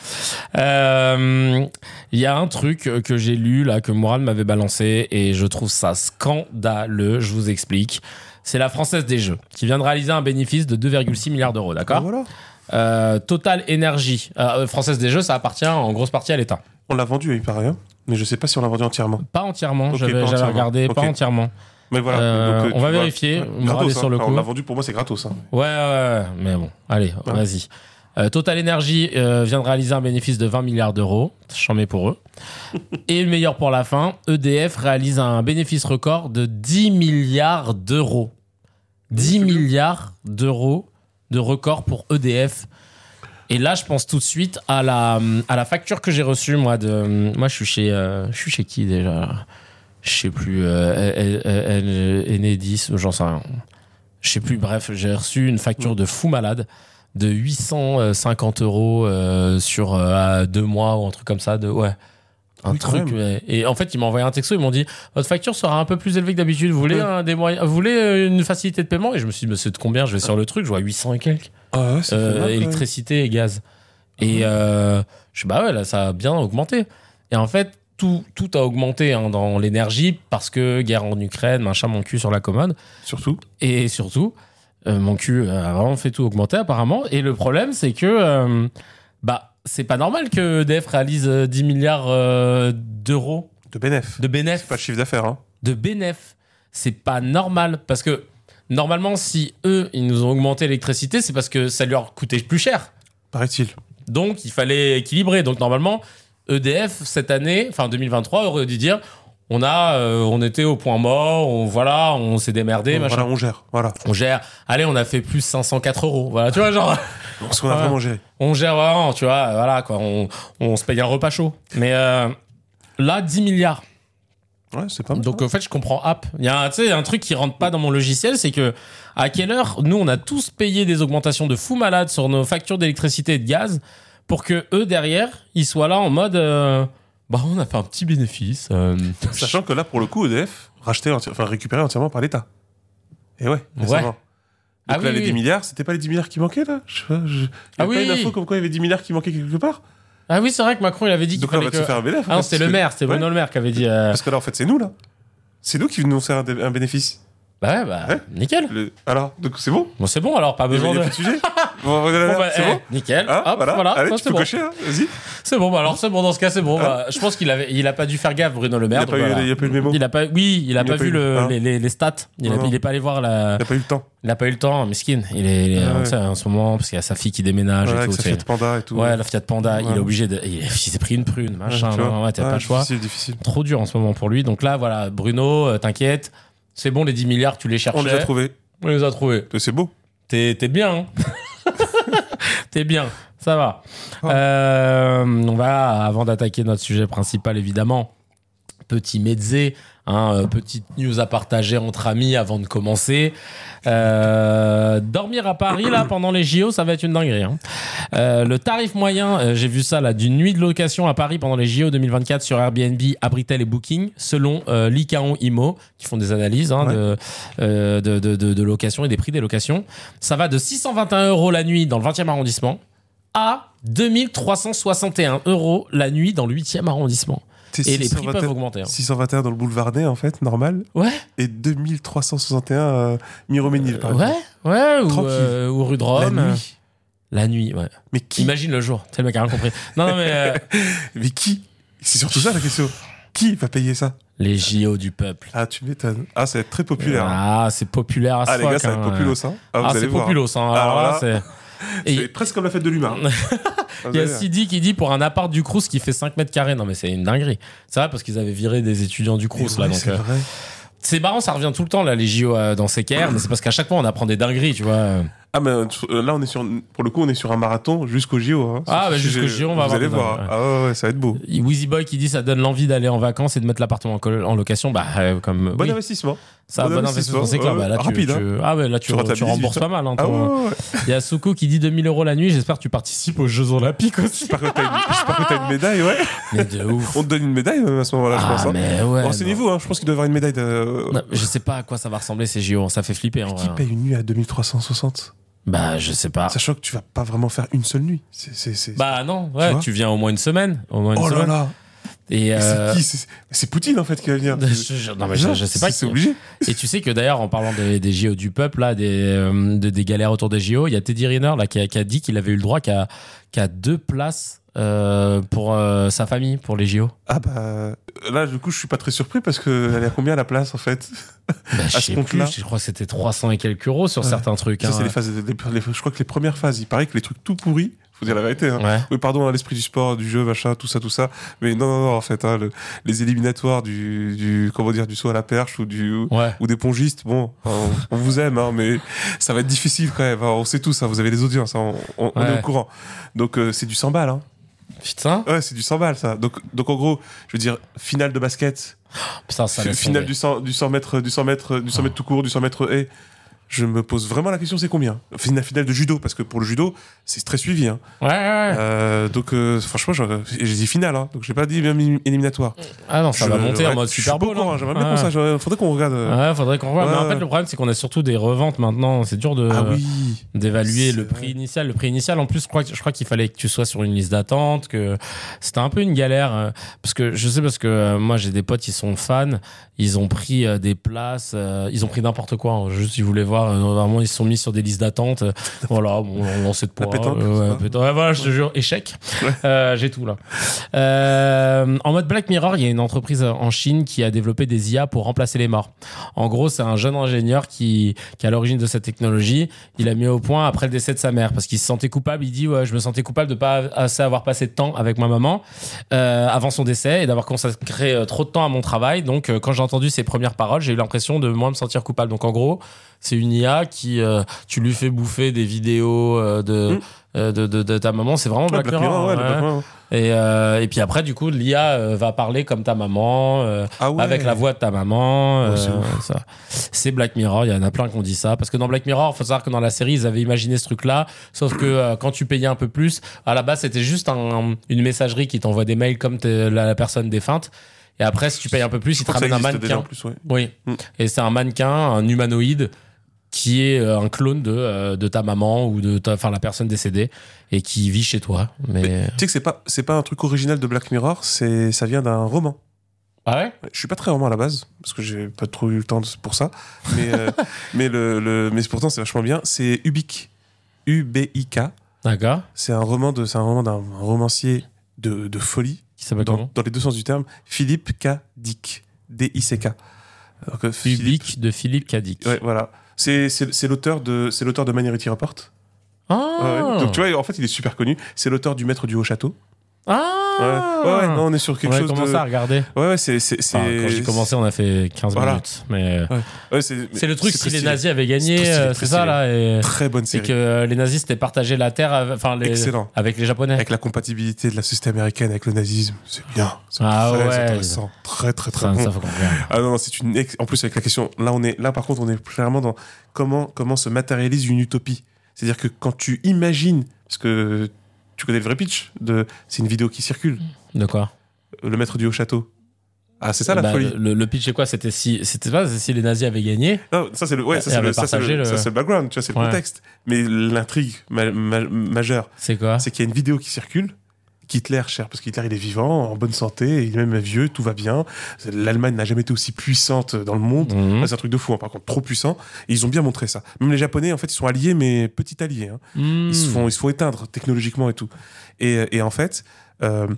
Speaker 1: Euh, Il y a un truc que j'ai lu là que Mourad m'avait balancé et je trouve ça scandaleux. Je vous explique. C'est la Française des Jeux qui vient de réaliser un bénéfice de 2,6 milliards d'euros. D'accord.
Speaker 4: Voilà.
Speaker 1: Euh, Total Énergie, euh, Française des Jeux, ça appartient en grosse partie à l'État.
Speaker 4: On l'a vendu, il paraît. hein. Mais je sais pas si on l'a vendu entièrement.
Speaker 1: Pas entièrement,
Speaker 4: Ok,
Speaker 1: j'avais regardé, pas entièrement.
Speaker 4: Mais voilà.
Speaker 1: Euh,
Speaker 4: donc,
Speaker 1: on va
Speaker 4: vois,
Speaker 1: vérifier. On va
Speaker 4: gratos,
Speaker 1: sur le
Speaker 4: hein.
Speaker 1: coup.
Speaker 4: On l'a vendu, pour moi, c'est gratos. hein.
Speaker 1: Ouais, ouais, ouais, mais bon, allez,
Speaker 4: Ouais.
Speaker 1: vas-y. Euh, Total Energy euh, vient de réaliser un bénéfice de 20 milliards d'euros. J'en mets pour eux. *laughs* Et le meilleur pour la fin, EDF réalise un bénéfice record de 10 milliards d'euros. 10 milliards d'euros de record pour EDF. Et là, je pense tout de suite à la, à la facture que j'ai reçue, moi. De, moi, je suis chez, euh, je suis chez qui déjà? Je sais plus. Euh, Enedis, j'en sais rien. Je sais plus. Bref, j'ai reçu une facture de fou malade de 850 euros euh, sur euh, deux mois ou un truc comme ça. De, ouais. Un
Speaker 4: Oui,
Speaker 1: truc. Et en fait, ils m'ont envoyé un texto. Ils m'ont dit Votre facture sera un peu plus élevée que d'habitude. Vous voulez, un des moyens, vous voulez euh, une facilité de paiement? Et je me suis dit Mais c'est de combien Je vais sur le truc. Je vois 800 et quelques.
Speaker 4: Ah ouais,
Speaker 1: Euh,
Speaker 4: mal,
Speaker 1: électricité et gaz. Et euh, je sais bah ouais, là, ça a bien augmenté. Et en fait, tout, tout a augmenté hein, dans l'énergie parce que guerre en Ukraine, machin, mon cul sur la commode.
Speaker 4: Surtout.
Speaker 1: Et surtout, euh, mon cul a vraiment fait tout augmenter apparemment. Et le problème, c'est que bah, c'est pas normal que EDF réalise euh, 10 milliards euh, d'euros
Speaker 4: De bénéf.
Speaker 1: de bénéfices
Speaker 4: Pas de chiffre d'affaires. Hein.
Speaker 1: de bénéf. C'est pas normal parce que normalement, si eux, ils nous ont augmenté l'électricité, c'est parce que ça leur coûtait plus cher.
Speaker 4: Paraît-il.
Speaker 1: Donc, il fallait équilibrer. Donc, normalement, EDF, cette année, enfin 2023, aurait dû dire on, a, euh, on était au point mort, on, voilà, on s'est démerdé, machin.
Speaker 4: Voilà, on gère. Voilà.
Speaker 1: On gère. Allez, on a fait plus 504 euros. Voilà, tu vois, genre, *laughs*
Speaker 4: Parce qu'on a vraiment géré.
Speaker 1: on gère vraiment, tu vois, voilà, quoi. On, on se paye un repas chaud. Mais euh, là, 10 milliards.
Speaker 4: Ouais, c'est pas mal.
Speaker 1: Donc, en fait, je comprends app. Il y a un, tu sais, un truc qui rentre pas dans mon logiciel, c'est que à quelle heure, nous, on a tous payé des augmentations de fou malade sur nos factures d'électricité et de gaz pour que eux, derrière, ils soient là en mode. euh, bah, on a fait un petit bénéfice. euh, *laughs*
Speaker 4: Sachant que là, pour le coup, EDF, racheté, enfin récupéré entièrement par l'État. Et ouais, récemment. Donc
Speaker 1: Ah
Speaker 4: là,
Speaker 1: oui,
Speaker 4: les
Speaker 1: oui.
Speaker 4: 10 milliards, c'était pas les 10 milliards qui manquaient, là? Je pas, je... Il
Speaker 1: Ah
Speaker 4: pas
Speaker 1: oui,
Speaker 4: une
Speaker 1: oui.
Speaker 4: info comme quoi il y avait 10 milliards qui manquaient quelque part?
Speaker 1: Ah oui, c'est vrai que Macron, il avait dit qu'il
Speaker 4: Donc là, on va se faire un bénéfice.
Speaker 1: Ah non, c'était le maire, c'était
Speaker 4: Ouais.
Speaker 1: Bruno Le Maire qui avait dit. euh,
Speaker 4: Parce que là, en fait, c'est nous, là. C'est nous qui venons faire un bénéfice.
Speaker 1: Bah ouais, bah,
Speaker 4: Ouais.
Speaker 1: nickel.
Speaker 4: Le- Alors, donc c'est bon
Speaker 1: Bon, c'est bon alors, pas
Speaker 4: a-
Speaker 1: besoin de.
Speaker 4: a sujet *laughs* Bon, voilà,
Speaker 1: Bon, bah,
Speaker 4: c'est
Speaker 1: eh,
Speaker 4: bon
Speaker 1: Nickel.
Speaker 4: Hein,
Speaker 1: Hop, voilà.
Speaker 4: Allez,
Speaker 1: Ouais,
Speaker 4: tu peux
Speaker 1: bon.
Speaker 4: cocher, hein, vas-y.
Speaker 1: C'est bon, bah alors c'est bon, dans ce cas, c'est bon.
Speaker 4: Hein
Speaker 1: Bah, je pense qu'il avait, il a pas dû faire gaffe, Bruno Le Maire.
Speaker 4: n'y a,
Speaker 1: donc
Speaker 4: pas eu-
Speaker 1: voilà.
Speaker 4: il a pas eu le mémo.
Speaker 1: Il a pas, oui, il a
Speaker 4: Il
Speaker 1: pas
Speaker 4: a pas
Speaker 1: vu
Speaker 4: eu-
Speaker 1: le-
Speaker 4: hein.
Speaker 1: les, les- les stats. Il, a,
Speaker 4: Non, non.
Speaker 1: il est pas allé voir la.
Speaker 4: Il n'a pas eu le temps.
Speaker 1: Il a pas eu le temps, miskin. Il est, il est
Speaker 4: Ah ouais.
Speaker 1: en ce moment parce qu'il y a sa fille qui déménage
Speaker 4: Voilà,
Speaker 1: et tout. sais.
Speaker 4: Fiat Panda et tout.
Speaker 1: Ouais, la Fiat Panda, il
Speaker 4: Ouais.
Speaker 1: est obligé de. Il, s'est pris une prune, machin.
Speaker 4: Ouais,
Speaker 1: ouais, t'as
Speaker 4: Ouais,
Speaker 1: pas le choix.
Speaker 4: Difficile, difficile.
Speaker 1: Trop dur en ce moment pour lui. Donc là, voilà, Bruno, euh, t'inquiète. C'est bon, les 10 milliards, tu les cherchais.
Speaker 4: On les a trouvés.
Speaker 1: On les a trouvés.
Speaker 4: C'est beau.
Speaker 1: T'es bien. hein. *laughs* T'es bien. Ça va.
Speaker 4: Oh.
Speaker 1: Euh, on va, avant d'attaquer notre sujet principal, évidemment, petit mezze, hein, euh, petite news à partager entre amis avant de commencer. Euh, dormir à Paris, là, pendant les JO, ça va être une dinguerie. hein. Euh, le tarif moyen, euh, j'ai vu ça, là, d'une nuit de location à Paris pendant les JO 2024 sur Airbnb, Abritel et Booking, selon l'ICAON IMO, qui font des analyses hein,
Speaker 4: Ouais.
Speaker 1: de, de, de- de location et des prix des locations. Ça va de 621 euros la nuit dans le 20e arrondissement à 2361 euros la nuit dans le 8e arrondissement. Et les prix
Speaker 4: 621
Speaker 1: peuvent augmenter. hein.
Speaker 4: 621 dans le boulevard Ney, en fait, normal.
Speaker 1: Ouais,
Speaker 4: Et 2361 euh, Miromesnil, par
Speaker 1: ouais,
Speaker 4: exemple.
Speaker 1: ouais, ou,
Speaker 4: Tranquille.
Speaker 1: euh, ou rue de
Speaker 4: La
Speaker 1: Rome.
Speaker 4: nuit.
Speaker 1: La nuit, ouais.
Speaker 4: Mais qui
Speaker 1: Imagine le jour. C'est le mec qui a rien compris. Non, non, mais euh, *laughs*
Speaker 4: Mais qui? C'est surtout ça la question. Qui va payer ça?
Speaker 1: Les JO du peuple.
Speaker 4: Ah, tu m'étonnes. Ah, ça va être très populaire.
Speaker 1: Ah, c'est populaire à ce
Speaker 4: Ah, les gars, ça va être
Speaker 1: hein.
Speaker 4: populos, hein. Ah,
Speaker 1: Ah, c'est populos, hein. Alors
Speaker 4: Alors
Speaker 1: là,
Speaker 4: là,
Speaker 1: c'est.
Speaker 4: C'est presque comme la fête de l'humain. *laughs*
Speaker 1: il y a Sidi qui dit pour un appart du Crous qui fait 5 mètres carrés. Non, mais c'est une dinguerie. C'est vrai parce qu'ils avaient viré des étudiants du Crous, là. Donc, euh,
Speaker 4: vrai.
Speaker 1: c'est marrant, ça revient tout le temps, là, les JO euh, dans CKR. mais c'est parce qu'à chaque fois, on apprend des dingueries, tu vois.
Speaker 4: Ah, mais euh, là, on est sur, pour le coup, on est sur un marathon jusqu'au JO. Hein.
Speaker 1: Ah, bah, jusqu'au JO, on va
Speaker 4: Vous allez voir. Ah, ouais, ouais, ça va être beau.
Speaker 1: Wheezy Boy qui dit ça donne l'envie d'aller en vacances et de mettre l'appartement en, location. Bah, euh, comme.
Speaker 4: Bon
Speaker 1: oui.
Speaker 4: investissement.
Speaker 1: Ça, bon,
Speaker 4: Bon
Speaker 1: investissement, c'est clair. Bah, là, tu,
Speaker 4: rapide,
Speaker 1: tu- Ah ouais, là, tu,
Speaker 4: Tu
Speaker 1: rembourses pas mal. hein,
Speaker 4: Ah,
Speaker 1: ton-. *laughs* Il y a Soukou qui dit 2000 euros la nuit. J'espère que tu participes aux Jeux Olympiques aussi. *laughs*
Speaker 4: J'espère que t'as une, une médaille, ouais.
Speaker 1: Mais de ouf.
Speaker 4: On te donne une médaille même à ce moment-là, je
Speaker 1: Ah,
Speaker 4: pense. hein.
Speaker 1: mais ouais.
Speaker 4: Renseignez-vous, hein, je pense qu'il doit y avoir une médaille
Speaker 1: je sais pas à quoi ça va ressembler ces JO. Ça fait flipper
Speaker 4: Qui paye une nuit à 2360
Speaker 1: Bah, je sais pas.
Speaker 4: Sachant que tu vas pas vraiment faire une seule nuit. C'est, c'est, c'est-
Speaker 1: Bah non, ouais, tu, viens au moins une semaine. Au moins une
Speaker 4: oh là
Speaker 1: semaine.
Speaker 4: là
Speaker 1: Et
Speaker 4: Mais
Speaker 1: euh,
Speaker 4: C'est qui c'est, c'est Poutine en fait qui va venir. *laughs*
Speaker 1: je- je- non, mais je, je sais pas.
Speaker 4: C'est
Speaker 1: qui-
Speaker 4: obligé.
Speaker 1: Et tu sais que d'ailleurs, en parlant des, des JO du peuple, là, des, euh, de- des galères autour des JO, il y a Teddy Riner là, qui, a, qui a dit qu'il avait eu le droit qu'à qu'à deux places euh, pour euh, sa famille, pour les JO.
Speaker 4: Ah bah là du coup je suis pas très surpris parce que elle est à combien la place en fait?
Speaker 1: Bah, je
Speaker 4: À ce compte-là.
Speaker 1: je crois que c'était 300 et quelques euros sur
Speaker 4: Ouais.
Speaker 1: certains trucs.
Speaker 4: Ça
Speaker 1: hein.
Speaker 4: c'est les phases. les- les- je crois que les premières phases, il paraît que les trucs tout pourris. Faut dire la vérité. Hein.
Speaker 1: Ouais.
Speaker 4: Oui, pardon, à l'esprit du sport, du jeu, machin, tout ça, tout ça. Mais non, non, non, en fait, hein, le- les éliminatoires du, du, comment dire, du saut à la perche ou du,
Speaker 1: Ouais.
Speaker 4: ou des pongistes, bon, on, on vous aime, hein, mais ça va être difficile quand même. hein, on sait tout ça, vous avez les audiences, hein, on, on- on
Speaker 1: Ouais.
Speaker 4: est au courant. Donc euh, c'est du 100 balles. Hein.
Speaker 1: Putain,
Speaker 4: Ouais, c'est du 100 balles ça. Donc, donc en gros, je veux dire, finale de basket, *gasps*
Speaker 1: putain ça
Speaker 4: finale du 100, du 100 mètres, du 100 mètres, du 100 mètres tout court, du 100 mètres et je me pose vraiment la question, c'est combien? Finale, finale de judo, parce que pour le judo, c'est très suivi. Hein.
Speaker 1: Ouais, ouais, ouais.
Speaker 4: Euh, donc euh, franchement, j'ai dit finale, hein, donc j'ai pas dit même éliminatoire.
Speaker 1: Ah non, ça
Speaker 4: Je-
Speaker 1: va monter en mode Super
Speaker 4: pas au
Speaker 1: Bowl.
Speaker 4: courant,
Speaker 1: hein.
Speaker 4: J'aimerais bien qu'on euh, faudrait qu'on regarde. euh.
Speaker 1: Ouais, faudrait qu'on revoie. Mais en fait, le problème, c'est qu'on a surtout des reventes maintenant. C'est dur de
Speaker 4: Ah oui.
Speaker 1: d'évaluer le prix initial. Le prix initial, en plus, je crois, je crois qu'il fallait que tu sois sur une liste d'attente, que c'était un peu une galère. Parce que je sais, parce que moi, j'ai des potes, ils sont fans, ils ont pris des places, ils ont pris n'importe quoi. hein. Juste, ils voulaient voir, euh, vraiment, ils se sont mis sur des listes d'attente. *laughs* voilà, bon, on lançait de poids.
Speaker 4: pétanque,
Speaker 1: euh, ouais, pétanque. Ouais, voilà, je te jure, échec. Euh, j'ai tout là. Euh, en mode Black Mirror, il y a une entreprise en Chine qui a développé des IA pour remplacer les morts. En gros, c'est un jeune ingénieur qui, qui est à l'origine de cette technologie. Il a mis au point après le décès de sa mère parce qu'il se sentait coupable. Il dit ouais, je me sentais coupable de pas assez avoir passé de temps avec ma maman avant son décès et d'avoir consacré trop de temps à mon travail. Donc, quand j'ai entendu ses premières paroles, j'ai eu l'impression de moi me sentir coupable. Donc, en gros, c'est une IA qui euh, tu lui fais bouffer des vidéos euh, de,
Speaker 4: Mm.
Speaker 1: euh, de, de, de ta maman. C'est vraiment
Speaker 4: Ouais,
Speaker 1: Black, Mirror.
Speaker 4: Ouais,
Speaker 1: ouais.
Speaker 4: Mirror.
Speaker 1: Et, et puis après, du coup, l'IA va parler comme ta maman,
Speaker 4: Ah ouais.
Speaker 1: avec la voix de ta maman.
Speaker 4: C'est
Speaker 1: Black Mirror, il y en a plein qui ont dit ça. Parce que dans Black Mirror, faut savoir que dans la série, ils avaient imaginé ce truc-là. Sauf que quand tu payais un peu plus, à la base, c'était juste un- une messagerie qui t'envoie des mails comme la, la personne défunte. Et après, si tu payes un peu plus, ils te ramènent un mannequin.
Speaker 4: en plus, ouais.
Speaker 1: Oui.
Speaker 4: Mm.
Speaker 1: Et c'est un mannequin, un humanoïde qui est euh, un clone de, euh, de ta maman ou de ta, enfin, la personne décédée et qui vit chez toi. Mais,
Speaker 4: Tu sais que c'est pas, c'est pas un truc original de Black Mirror, c'est, ça vient d'un roman.
Speaker 1: ah ouais?
Speaker 4: Je suis pas très roman à la base parce que j'ai pas trop eu le temps pour ça, mais euh, *laughs* mais le, le- mais pourtant c'est vachement bien. C'est Ubik, U B I K.
Speaker 1: D'accord.
Speaker 4: C'est un roman de, c'est un roman d'un romancier de, de folie
Speaker 1: Qui s'appelle
Speaker 4: dans, dans les deux sens du terme. Philippe K. Dick, D I C K. Alors que Philippe-
Speaker 1: Public de Philippe Cadic.
Speaker 4: Ouais, voilà. C'est, l'auteur de, c'est l'auteur de Minority Report.
Speaker 1: Ah
Speaker 4: ouais. Donc tu vois, en fait, il est super connu. C'est l'auteur du Maître du Haut Château.
Speaker 1: Ah
Speaker 4: Ouais, ouais, non, on est sur quelque
Speaker 1: On
Speaker 4: chose
Speaker 1: commencé
Speaker 4: de.
Speaker 1: à regarder.
Speaker 4: Ouais, ouais, c'est,
Speaker 1: Enfin, quand j'ai commencé, on a fait 15
Speaker 4: Voilà.
Speaker 1: minutes. Mais
Speaker 4: Ouais, c'est,
Speaker 1: le truc si les nazis avaient gagné, euh, c'est ça là. Et,
Speaker 4: Très bonne
Speaker 1: et
Speaker 4: série.
Speaker 1: que euh, les nazis s'étaient partagé la terre, avec- enfin les,
Speaker 4: Excellent.
Speaker 1: avec les japonais.
Speaker 4: Avec la compatibilité de la société américaine avec le nazisme, c'est bien. C'est
Speaker 1: Ah
Speaker 4: très
Speaker 1: ouais.
Speaker 4: intéressant. Très, très, très
Speaker 1: Ça,
Speaker 4: bon.
Speaker 1: ça faut.
Speaker 4: Ah non, non, c'est une en plus avec la question là on est là par contre on est clairement dans comment comment se matérialise une utopie. C'est-à-dire que quand tu imagines parce que tu connais le vrai pitch de c'est une vidéo qui circule
Speaker 1: De quoi
Speaker 4: le maître du haut château. Ah, c'est ça la
Speaker 1: Bah,
Speaker 4: folie.
Speaker 1: le, le pitch c'est quoi? C'était si c'était pas si les nazis avaient gagné.
Speaker 4: Non, ça c'est le ouais, ça c'est le, ça, c'est
Speaker 1: partagé
Speaker 4: le,
Speaker 1: le-
Speaker 4: ça, le background, tu vois, c'est le contexte. Mais l'intrigue ma- ma- majeure,
Speaker 1: C'est quoi?
Speaker 4: c'est qu'il y a une vidéo qui circule qu'Hitler, cher, parce qu'Hitler il est vivant, en bonne santé, il est même vieux, tout va bien. L'Allemagne n'a jamais été aussi puissante dans le monde.
Speaker 1: Mhm.
Speaker 4: C'est un truc de fou, hein, par contre, trop puissant. Et ils ont bien montré ça. Même les Japonais, en fait, ils sont alliés, mais petits alliés. hein.
Speaker 1: Hmm.
Speaker 4: Ils, se font, ils se font éteindre technologiquement et tout. Et, et en fait, euh,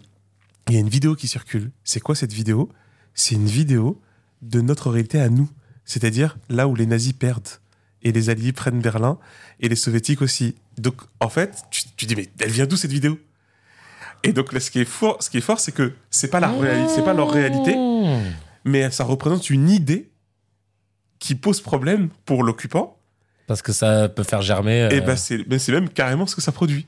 Speaker 4: il y a une vidéo qui circule. C'est quoi cette vidéo? C'est une vidéo de notre réalité à nous. C'est-à-dire là où les nazis perdent et les alliés prennent Berlin et les soviétiques aussi. Donc en fait, tu, tu dis mais elle vient d'où cette vidéo? Et donc là, ce qui est fort, ce qui est fort, c'est que c'est pas la réali- c'est pas leur réalité,
Speaker 1: Hmm.
Speaker 4: mais ça représente une idée qui pose problème pour l'occupant.
Speaker 1: Parce que ça peut faire germer.
Speaker 4: Et
Speaker 1: euh,
Speaker 4: ben c'est ben, c'est même carrément ce que ça produit.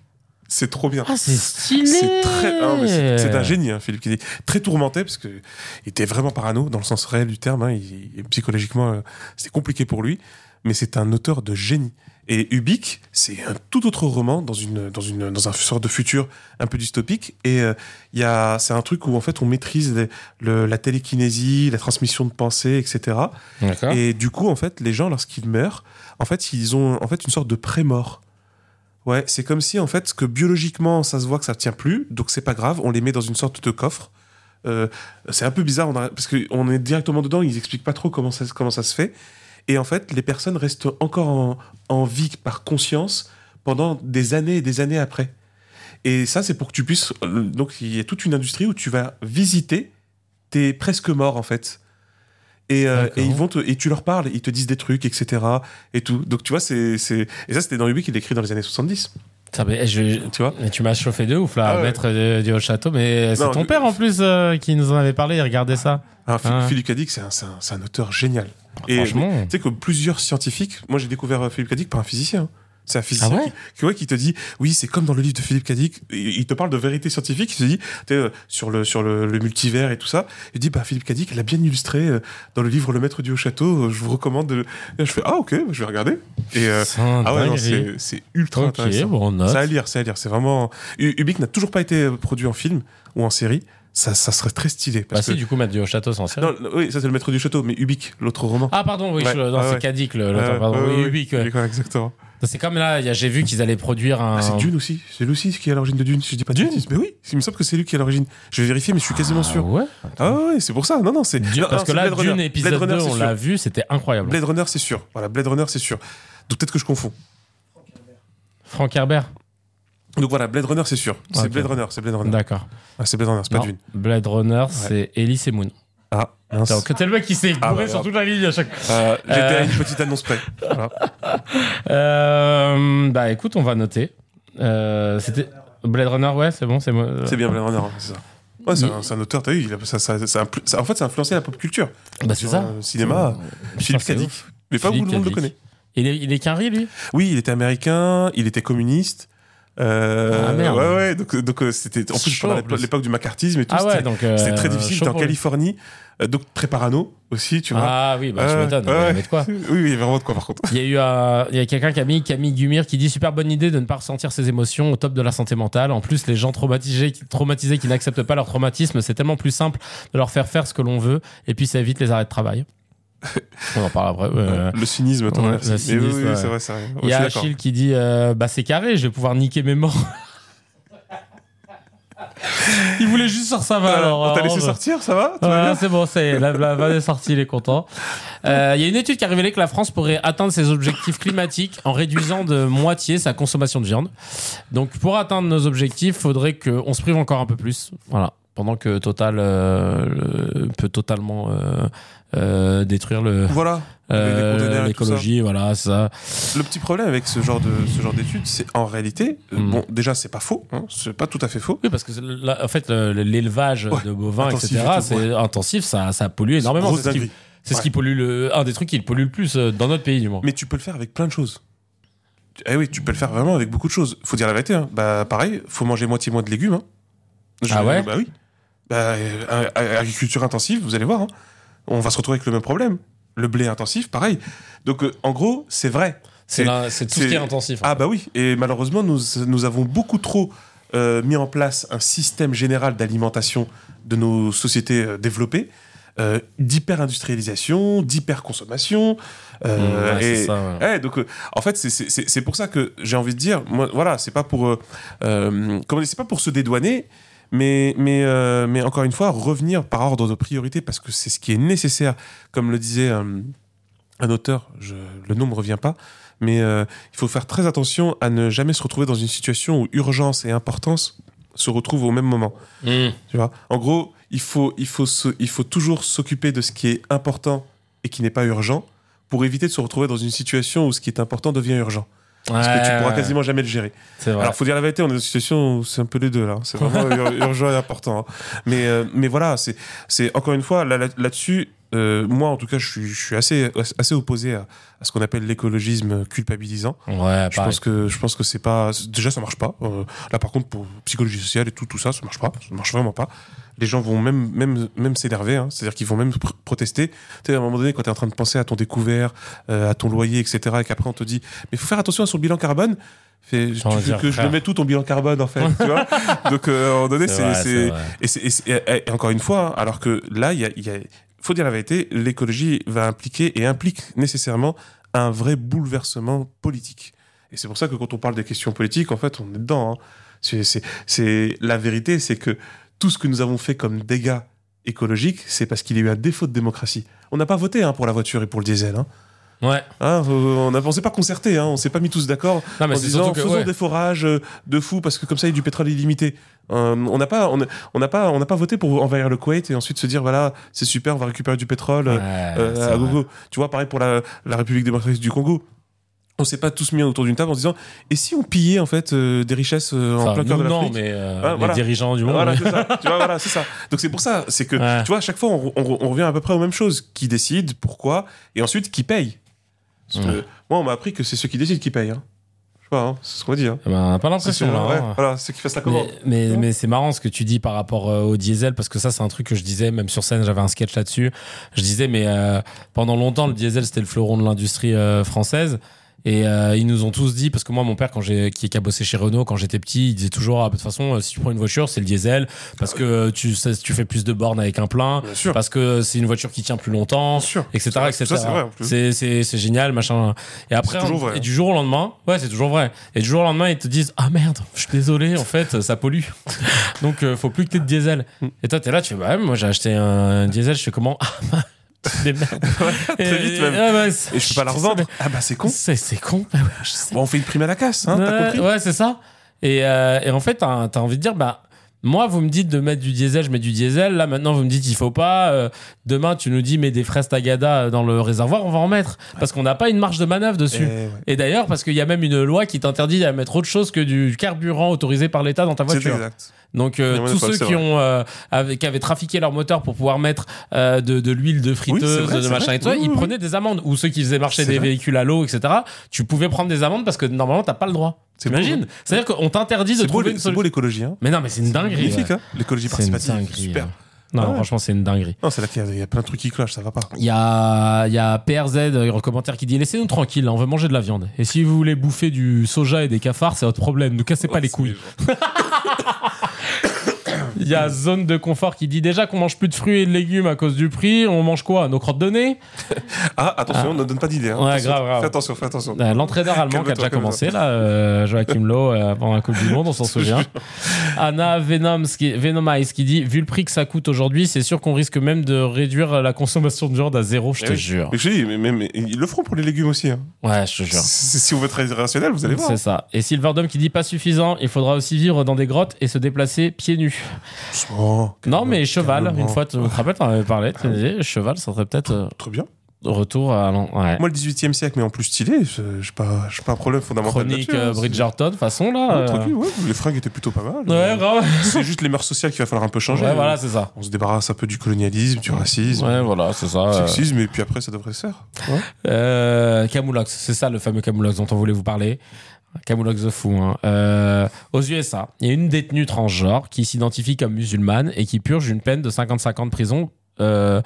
Speaker 4: C'est trop bien.
Speaker 1: Ah, c'est stylé
Speaker 4: C'est très, ah, c'est un génie, hein, Philippe Kennedy. Très tourmenté parce que il était vraiment parano dans le sens réel du terme. hein. Il- psychologiquement, euh, c'était compliqué pour lui, mais c'est un auteur de génie. Et Ubik, c'est un tout autre roman dans une dans une dans un sorte de futur un peu dystopique. Et euh, y a c'est un truc où en fait on maîtrise les- le- la télékinésie, la transmission de pensée, etc. Et du coup, en fait, les gens, lorsqu'ils meurent, en fait, ils ont en fait une sorte de pré-mort. Ouais, c'est comme si, en fait, que biologiquement, ça se voit que ça tient plus, donc c'est pas grave, on les met dans une sorte de coffre. Euh, c'est un peu bizarre, on a- parce qu'on est directement dedans, ils expliquent pas trop comment ça, comment ça se fait. Et en fait, les personnes restent encore en, en vie par conscience pendant des années et des années après. Et ça, c'est pour que tu puisses. euh, Donc, il y a toute une industrie où tu vas visiter tes presque morts, en fait. Et, euh, et ils vont te, et tu leur parles, ils te disent des trucs, etc. Et tout. Donc, tu vois, c'est. c'est- Et ça, c'était dans Ubik, il l'écrit dans les années 70.
Speaker 1: Putain, mais je-
Speaker 4: Tu vois
Speaker 1: mais tu m'as chauffé de ouf là,
Speaker 4: Ah ouais.
Speaker 1: maître de- du haut château. Mais c'est
Speaker 4: Non,
Speaker 1: ton père en plus euh, qui nous en avait parlé. Il regardait ça.
Speaker 4: Ah, Phil-
Speaker 1: Ah.
Speaker 4: Philippe Cadic, c'est un, c'est un- c'est un auteur génial. Et tu sais que plusieurs scientifiques, moi j'ai découvert euh, Philippe Cadic par un physicien. C'est un physicien
Speaker 1: Ah ouais
Speaker 4: qui, qui, ouais, qui te dit, oui, c'est comme dans le livre de Philippe Cadic, il te parle de vérité scientifique, il te dit, euh, sur, le, sur le, le multivers et tout ça, il dit, bah, Philippe Cadic, il a bien illustré euh, dans le livre Le Maître du Haut Château, euh, je vous recommande de... Et je fais, ah ok, je vais regarder. Et, euh, ah ouais, c'est ultra
Speaker 1: Ok,
Speaker 4: intéressant.
Speaker 1: bon.
Speaker 4: C'est à lire, c'est à lire, c'est vraiment... Ubik n'a toujours pas été produit en film ou en série, ça, ça serait très stylé.
Speaker 1: Bah
Speaker 4: Parce
Speaker 1: si,
Speaker 4: que...
Speaker 1: du coup, maître du haut château, c'est en série.
Speaker 4: Non, non, oui, ça c'est le maître du château, mais Ubik, l'autre roman.
Speaker 1: Ah pardon, oui,
Speaker 4: Ouais,
Speaker 1: je- non,
Speaker 4: ouais,
Speaker 1: c'est
Speaker 4: ouais.
Speaker 1: Kadik le,
Speaker 4: Euh,
Speaker 1: pardon. oui,
Speaker 4: ouais,
Speaker 1: Ubik, ouais.
Speaker 4: Ubik, ouais, exactement.
Speaker 1: C'est comme là, j'ai vu qu'ils allaient produire un.
Speaker 4: Ah, c'est Dune aussi. C'est lui aussi qui est à l'origine de Dune, si je dis pas
Speaker 1: Dune.
Speaker 4: Mais oui, il me semble que c'est lui qui est à l'origine. Je vais vérifier, mais je suis quasiment
Speaker 1: Ah
Speaker 4: sûr.
Speaker 1: ouais.
Speaker 4: Ah ouais, c'est pour ça. Non, non, c'est.
Speaker 1: Parce
Speaker 4: non,
Speaker 1: que là,
Speaker 4: Blade Runner.
Speaker 1: Dune épisode
Speaker 4: Blade Runner,
Speaker 1: 2,
Speaker 4: c'est
Speaker 1: on l'a vu, c'était incroyable.
Speaker 4: Blade Runner, c'est sûr. Voilà, Blade Runner, c'est sûr. Donc peut-être que je confonds.
Speaker 1: Frank Herbert.
Speaker 4: Donc voilà, Blade Runner, c'est sûr. C'est. Blade Runner, c'est Blade Runner.
Speaker 1: D'accord.
Speaker 4: Ah, c'est Blade Runner, c'est pas Dune.
Speaker 1: Blade Runner, c'est Elise et Moon.
Speaker 4: Ah, mince.
Speaker 1: Donc, t'es le mec qui s'est
Speaker 4: Ah,
Speaker 1: bourré
Speaker 4: bah,
Speaker 1: sur toute la ligne à chaque.
Speaker 4: Euh, J'étais
Speaker 1: Euh.
Speaker 4: à une petite annonce près. Voilà. *laughs*
Speaker 1: Euh, bah écoute, on va noter. Euh, C'était Blade Runner, ouais, c'est bon, c'est moi.
Speaker 4: C'est bien Blade Runner, hein, c'est ça. Ouais, c'est
Speaker 1: Il-
Speaker 4: un, c'est un auteur, t'as vu, il a- ça, ça, ça, impl- ça- en fait, ça a influencé la pop culture.
Speaker 1: Bah c'est
Speaker 4: Sur,
Speaker 1: ça.
Speaker 4: euh, Le cinéma, Philippe
Speaker 1: c'est
Speaker 4: Cadic.
Speaker 1: ouf.
Speaker 4: Mais pas
Speaker 1: Philippe
Speaker 4: tout le monde le
Speaker 1: Cadic.
Speaker 4: connaît.
Speaker 1: Il est, il est quinri, lui?
Speaker 4: Oui, il était américain, il était communiste. Euh,
Speaker 1: Ah, merde.
Speaker 4: Ouais, ouais. Donc, donc euh, c'était en plus
Speaker 1: Chaud,
Speaker 4: l'époque du macartisme et tout.
Speaker 1: Ah ouais,
Speaker 4: c'était-
Speaker 1: donc. euh,
Speaker 4: C'était très difficile. C'était en. Californie, euh, donc très parano aussi, tu vois.
Speaker 1: Ah oui, bah je m'étonne.
Speaker 4: ouais,
Speaker 1: mais il y
Speaker 4: ouais.
Speaker 1: avait de quoi.
Speaker 4: Oui, oui, il y avait vraiment de quoi par contre.
Speaker 1: Il y a eu il y a quelqu'un qui a mis Camille Gumir qui dit super bonne idée de ne pas ressentir ses émotions au top de la santé mentale. En plus, les gens traumatisés, qui- traumatisés qui n'acceptent pas leur traumatisme, c'est tellement plus simple de leur faire faire ce que l'on veut et puis ça évite les arrêts de travail. *laughs* On en parle après.
Speaker 4: Le cynisme, attends,
Speaker 1: Ouais, le cynisme,
Speaker 4: oui, c'est vrai, c'est vrai.
Speaker 1: Il y a. Achille qui dit euh, bah c'est carré, je vais pouvoir niquer mes morts. *laughs* il voulait juste sur ça va alors.
Speaker 4: On t'a
Speaker 1: euh,
Speaker 4: laissé
Speaker 1: on-
Speaker 4: sortir, ça va
Speaker 1: Voilà, c'est bon, c'est la, la vanne est sortie, il est content. *laughs* Euh, Il y a une étude qui a révélé que la France pourrait atteindre ses objectifs climatiques en réduisant de moitié sa consommation de viande. Donc, pour atteindre nos objectifs, faudrait qu'on se prive encore un peu plus. Voilà. Pendant que Total euh, peut totalement euh, euh, détruire le,
Speaker 4: Voilà.
Speaker 1: Euh, l'écologie, voilà, ça.
Speaker 4: Le petit problème avec ce genre de ce genre d'études, c'est en réalité, euh,
Speaker 1: Mm.
Speaker 4: bon, déjà c'est pas faux, hein, c'est pas tout à fait faux.
Speaker 1: Oui, parce que là, en fait, le- l'élevage
Speaker 4: Ouais,
Speaker 1: de bovins, etc.,
Speaker 4: et
Speaker 1: c'est intensif, ça, ça pollue énormément. C'est ce qui- ce pollue le, un des trucs qui pollue le plus dans notre pays, du moins.
Speaker 4: Mais tu peux le faire avec plein de choses. Eh oui, tu peux le faire vraiment avec beaucoup de choses. Faut dire la vérité. Hein. Bah pareil, faut manger moitié moins de légumes. Hein. Je-
Speaker 1: Ah ouais?
Speaker 4: Bah oui. Bah, euh, agriculture intensive, vous allez voir. hein. On va se retrouver avec le même problème. Le blé intensif, pareil. Donc euh, en gros, c'est vrai.
Speaker 1: C'est tout ce qui est intensif.
Speaker 4: Ah bah oui. Et malheureusement, nous, nous avons beaucoup trop euh, mis en place un système général d'alimentation de nos sociétés développées. euh, d'hyper-industrialisation, d'hyper-consommation. euh,
Speaker 1: Mmh, ouais,
Speaker 4: et,
Speaker 1: c'est ça, ouais.
Speaker 4: Ouais, donc, euh, en fait, c'est- pour ça que j'ai envie de dire, moi, voilà, c'est pas pour, comment dire, c'est pas pour se dédouaner, Mais, mais, euh, mais encore une fois, revenir par ordre de priorité, parce que c'est ce qui est nécessaire, comme le disait euh, un auteur, je, le nom ne me revient pas, mais euh, il faut faire très attention à ne jamais se retrouver dans une situation où urgence et importance se retrouvent au même moment.
Speaker 1: Hmm.
Speaker 4: Tu vois? En gros, il faut, il, faut se- il faut toujours s'occuper de ce qui est important et qui n'est pas urgent pour éviter de se retrouver dans une situation où ce qui est important devient urgent. Parce que tu pourras quasiment jamais le gérer. Alors, faut dire la vérité, on est dans une situation où c'est un peu les deux là. C'est vraiment *laughs* ur- urgent et important. hein. Mais, euh, mais voilà, c'est, encore une fois là, là- là-dessus. euh, moi, en tout cas, je suis, je suis assez, assez opposé à, à ce qu'on appelle l'écologisme culpabilisant.
Speaker 1: Ouais,
Speaker 4: Je
Speaker 1: pareil.
Speaker 4: pense que, je pense que c'est pas. Déjà, ça marche pas. Euh, là, par contre, pour psychologie sociale et tout, tout ça, ça marche pas. Ça marche vraiment pas. Les gens vont même, même, même s'énerver. hein. C'est-à-dire qu'ils vont même pr- protester. Tu sais, à un moment donné, quand tu es en train de penser à ton découvert, euh, à ton loyer, etc., et qu'après on te dit, mais faut faire attention à son bilan carbone. Fait, tu veux que je le mets tout ton bilan carbone en fait, tu vois? *laughs* Donc euh, à un moment donné,
Speaker 1: C'est
Speaker 4: et, encore une fois, hein, alors que là, il y a, il y a- faut dire la vérité, l'écologie va impliquer et implique nécessairement un vrai bouleversement politique. Et c'est pour ça que quand on parle des questions politiques, en fait, on est dedans. hein. C'est- la vérité, c'est que tout ce que nous avons fait comme dégâts écologiques, c'est parce qu'il y a eu un défaut de démocratie. On n'a pas voté hein, pour la voiture et pour le diesel. Hein.
Speaker 1: Ouais.
Speaker 4: Hein, on ne s'est pas concerté, hein, on s'est pas mis tous d'accord en disant
Speaker 1: que,
Speaker 4: faisons
Speaker 1: ouais.
Speaker 4: des forages euh, de fou parce que comme ça il y a du pétrole illimité. Euh, on n'a pas, on n'a pas, on n'a pas voté pour envahir le Koweït et ensuite se dire voilà c'est super, on va récupérer du pétrole euh,
Speaker 1: Ouais,
Speaker 4: euh, à gogo. Tu vois, pareil pour la, la République démocratique du Congo. On s'est pas tous mis autour d'une table en se disant et si on pillait en fait euh, des richesses euh, en plein cœur de
Speaker 1: nous, non,
Speaker 4: l'Afrique
Speaker 1: mais euh,
Speaker 4: Ah,
Speaker 1: les
Speaker 4: voilà.
Speaker 1: dirigeants du monde.
Speaker 4: voilà, c'est ça. *laughs* Tu vois, voilà, c'est ça. Donc c'est pour ça, c'est que
Speaker 1: Ouais.
Speaker 4: tu vois, à chaque fois on, on- on revient à peu près aux mêmes choses. Qui décide, pourquoi, et ensuite qui paye. Parce que
Speaker 1: Ouais.
Speaker 4: moi, on m'a appris que c'est ceux qui décident qui payent. Hein. Je sais pas, hein, c'est ce qu'on dit. Hein.
Speaker 1: Eh ben, on pas
Speaker 4: C'est
Speaker 1: l'impression
Speaker 4: ceux-
Speaker 1: là.
Speaker 4: ouais,
Speaker 1: hein.
Speaker 4: voilà, ceux qui fassent la commande.
Speaker 1: Mais, mais, c'est marrant ce que tu dis par rapport au diesel, parce que ça, c'est un truc que je disais, même sur scène, j'avais un sketch là-dessus. Je disais, mais pendant longtemps, le diesel, c'était le fleuron de l'industrie française. Et euh, ils nous ont tous dit, parce que moi, mon père, quand j'ai, qui, qui a bossé chez Renault, quand j'étais petit, il disait toujours, ah, de toute façon, euh, si tu prends une voiture, c'est le diesel, parce que euh, tu, ça- tu fais plus de bornes avec un plein, parce que c'est une voiture qui tient plus longtemps, etc. Etc.
Speaker 4: c'est.
Speaker 1: C'est, génial, machin. Et après, on-
Speaker 4: vrai.
Speaker 1: et du jour au lendemain, ouais, c'est toujours vrai. Et du jour au lendemain, ils te disent, ah merde, je suis désolé, en fait, ça pollue. *laughs* Donc, euh, faut plus que t'aies de diesel.
Speaker 4: Mm.
Speaker 1: Et toi, t'es là, tu fais, bah, moi, j'ai acheté un diesel, je fais comment? *laughs* *laughs* Ah, bah, des merdes.
Speaker 4: Très vite, même.
Speaker 1: ouais, ouais, c'est-
Speaker 4: Et je peux pas la revendre. Ah bah c'est con.
Speaker 1: C'est, c'est con. Bah *laughs* ouais, je sais.
Speaker 4: Bon, on fait une prime à la casse, hein, t'as
Speaker 1: Ouais,
Speaker 4: compris
Speaker 1: Ouais, c'est ça. Et, euh, et en fait, t'as as envie de dire, bah, moi, vous me dites de mettre du diesel, je mets du diesel. Là, maintenant, vous me dites, il faut pas. Euh, demain, tu nous dis, mets des fraises tagada dans le réservoir, on va en mettre. Parce qu'on n'a pas une marge de manœuvre dessus.
Speaker 4: Eh ouais.
Speaker 1: Et d'ailleurs, parce qu'il y a même une loi qui t'interdit à mettre autre chose que du carburant autorisé par l'État dans ta
Speaker 4: C'est
Speaker 1: voiture.
Speaker 4: exact.
Speaker 1: Donc euh, tous ceux qui ont euh, avec- qui avaient trafiqué leur moteur pour pouvoir mettre euh, de, de l'huile de friteuse,
Speaker 4: vrai,
Speaker 1: de machin
Speaker 4: vrai.
Speaker 1: et tout,
Speaker 4: Oui,
Speaker 1: ils prenaient des amendes. Ou ceux qui faisaient marcher des
Speaker 4: vrai.
Speaker 1: véhicules à l'eau, etc. Tu pouvais prendre des amendes parce que normalement t'as pas le droit. T'imagines
Speaker 4: beau,
Speaker 1: C'est-à-dire qu'on t'interdit de
Speaker 4: C'est beau,
Speaker 1: trouver
Speaker 4: c'est beau l'écologie. Hein.
Speaker 1: Mais non, mais c'est une dinguerie.
Speaker 4: Magnifique,
Speaker 1: ouais.
Speaker 4: hein. L'écologie
Speaker 1: C'est une
Speaker 4: participative.
Speaker 1: dinguerie.
Speaker 4: Super.
Speaker 1: ouais. Non,
Speaker 4: Ouais.
Speaker 1: franchement, c'est une dinguerie.
Speaker 4: Non, c'est là qu'il y y, a plein de trucs qui clochent, ça va pas.
Speaker 1: Il y a, il y a PRZ, euh, commentaire qui dit Laissez-nous tranquilles, là, on veut manger de la viande. Et si vous voulez bouffer du soja et des cafards, c'est votre problème. Ne cassez pas les couilles. *laughs* Il y a Zone de Confort qui dit Déjà qu'on mange plus de fruits et de légumes à cause du prix, on mange quoi? Nos crottes de nez? *laughs*
Speaker 4: Ah, attention, ne donne pas d'idée. Hein.
Speaker 1: Ouais, grave, grave.
Speaker 4: Fais attention, fais attention.
Speaker 1: Euh, L'entraîneur allemand qui a déjà commencé, là, euh, Joachim Lowe, euh, pendant la Coupe du Monde, on s'en *laughs* souvient. Anna Venom, qui, Venomize qui dit Vu le prix que ça coûte aujourd'hui, c'est sûr qu'on risque même de réduire la consommation de viande à zéro, je
Speaker 4: Eh
Speaker 1: te
Speaker 4: oui.
Speaker 1: jure.
Speaker 4: Mais je dis, mais, mais- mais ils le feront pour les légumes aussi. Hein.
Speaker 1: Ouais, je te jure.
Speaker 4: Si vous êtes très rationnel, vous allez voir.
Speaker 1: C'est ça. Et Silverdome qui dit pas suffisant, il faudra aussi vivre dans des grottes et se déplacer pieds nus.
Speaker 4: Doucement,
Speaker 1: Non, mais cheval,
Speaker 4: calmement.
Speaker 1: une fois, tu te rappelles, t'en avais parlé, tu disais, cheval, ça serait peut-être euh,
Speaker 4: Très bien.
Speaker 1: retour à. l'an- Ouais.
Speaker 4: Moi, le 18 e siècle, mais en plus stylé, je n'ai pas, j'ai pas un problème fondamental.
Speaker 1: Chronique euh, Bridgerton, façon là.
Speaker 4: Ouais,
Speaker 1: euh,
Speaker 4: ouais, les fringues étaient plutôt pas mal.
Speaker 1: Ouais, grave. *laughs*
Speaker 4: C'est juste les mœurs sociales qu'il va falloir un peu changer.
Speaker 1: Ouais, voilà, c'est ça.
Speaker 4: On se débarrasse un peu du colonialisme, du racisme,
Speaker 1: Ouais, voilà, c'est ça.
Speaker 4: du
Speaker 1: euh.
Speaker 4: sexisme, et puis après, ça devrait se faire. Ouais.
Speaker 1: Camoulox, c'est ça le fameux Camoulox dont on voulait vous parler. Camoulox the fou. hein. Euh, aux USA, il y a une détenue transgenre qui s'identifie comme musulmane et qui purge une peine de 55 ans de prison euh,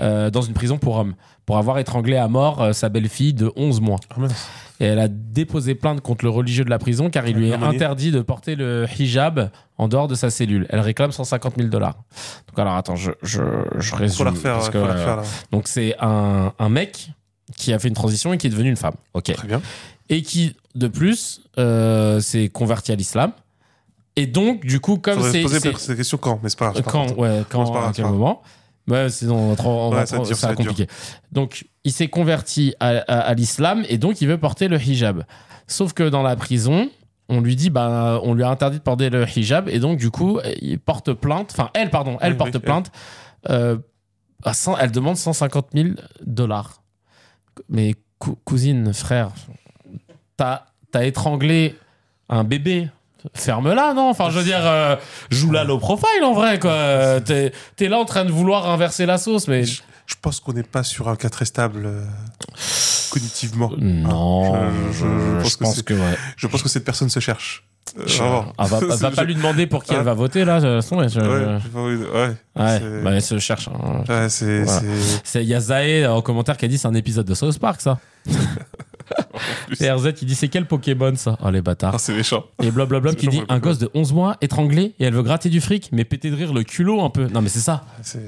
Speaker 1: euh, dans une prison pour hommes pour avoir étranglé à mort sa belle-fille de 11 mois.
Speaker 4: Mince.
Speaker 1: Et elle a déposé plainte contre le religieux de la prison car il lui est interdit de porter le hijab en dehors de sa cellule. Elle réclame 150 000 dollars. Donc alors attends, je, je, je résume.
Speaker 4: La refaire,
Speaker 1: parce que,
Speaker 4: la refaire, là.
Speaker 1: donc c'est un, un mec qui a fait une transition et qui est devenu une femme. Ok.
Speaker 4: Très bien.
Speaker 1: Et qui, de plus, euh, s'est converti à l'islam Et donc, du coup, comme
Speaker 4: Faudrait se
Speaker 1: c'est.
Speaker 4: poser
Speaker 1: c'est-
Speaker 4: cette question quand, mais c'est pas grave. c'est
Speaker 1: quand, ouais, quand,
Speaker 4: c'est pas grave,
Speaker 1: à
Speaker 4: c'est
Speaker 1: quel moment Ouais, sinon on va trop, on va
Speaker 4: Ouais, ça va
Speaker 1: trop-
Speaker 4: être dur,
Speaker 1: ça
Speaker 4: ça
Speaker 1: compliqué. Donc, il s'est converti à, à- à l'islam et donc il veut porter le hijab. Sauf que dans la prison, on lui dit, bah, on lui a interdit de porter le hijab et donc du coup, il porte plainte. Enfin, elle, pardon, elle
Speaker 4: Oui,
Speaker 1: porte
Speaker 4: oui, elle.
Speaker 1: plainte. euh, à 100 elle demande 150 000 dollars. Mais cou- cousine, frère, t'as as étranglé un bébé. Ferme-la, non? Enfin, je veux dire, euh, joue la low profile en vrai, quoi. Euh, T'es es là en train de vouloir inverser la sauce, mais.
Speaker 4: Je, je pense qu'on n'est pas sur un cas très stable euh, cognitivement.
Speaker 1: Non,
Speaker 4: Ah, je- je- je pense que c'est-
Speaker 1: ouais.
Speaker 4: Je pense que cette personne se cherche. Euh.
Speaker 1: Ah, *laughs* va, pas lui demander pour qui
Speaker 4: Ah.
Speaker 1: elle va voter, là. ouais, bah, elle se cherche. hein.
Speaker 4: ouais.
Speaker 1: Voilà. Il y a Zae en commentaire qui a dit c'est un épisode de South Park, ça. *laughs* Et RZ, il dit c'est quel Pokémon, ça? Oh, les bâtards.
Speaker 4: Ah, c'est méchant.
Speaker 1: Et blablabla qui dit un gosse de 11 mois étranglé et elle veut gratter du fric, mais péter de rire le culot un peu. Non, mais c'est ça.
Speaker 4: C'est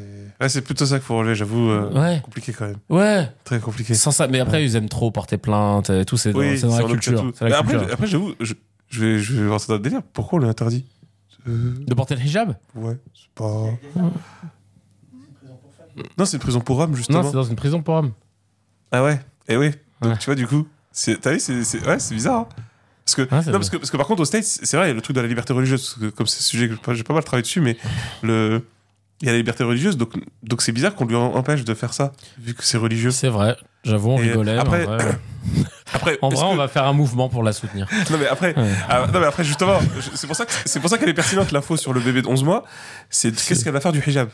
Speaker 4: ouais, c'est plutôt ça qu'il faut relever, j'avoue. euh,
Speaker 1: Ouais.
Speaker 4: Compliqué quand même.
Speaker 1: Ouais.
Speaker 4: Très compliqué.
Speaker 1: Sans ça, mais après, ils aiment trop porter plainte et tout, c'est dans,
Speaker 4: Oui,
Speaker 1: c'est dans la culture. la
Speaker 4: Mais après,
Speaker 1: culture.
Speaker 4: après j'avoue, je, je vais, je vais rentrer dans le délire. Pourquoi on l'a interdit Euh,
Speaker 1: De porter le hijab?
Speaker 4: Ouais, c'est pas. Non, c'est une prison pour hommes, justement.
Speaker 1: Non, c'est dans une prison pour hommes.
Speaker 4: Ah ouais Et oui. Donc
Speaker 1: Ouais.
Speaker 4: tu vois, du coup, t'as vu, c'est c'est- ouais, c'est bizarre. hein. Parce que,
Speaker 1: Ouais,
Speaker 4: non, parce que, parce que par contre, aux States, c'est vrai, il y a le truc de la liberté religieuse, que comme c'est un sujet que j'ai pas mal travaillé dessus, mais le. Il y a la liberté religieuse, donc donc c'est bizarre qu'on lui empêche de faire ça, vu que c'est religieux.
Speaker 1: C'est vrai. J'avoue, on
Speaker 4: Et
Speaker 1: rigolait. *coughs*
Speaker 4: après-
Speaker 1: en vrai,
Speaker 4: Après,
Speaker 1: en vrai, on va faire un mouvement pour la soutenir. *laughs*
Speaker 4: Non mais après,
Speaker 1: Ouais.
Speaker 4: ah, non mais après justement, c'est pour ça que c'est pour ça qu'elle est pertinente l'info sur le bébé de 11 mois. C'est qu'est-ce qu'elle va faire du hijab?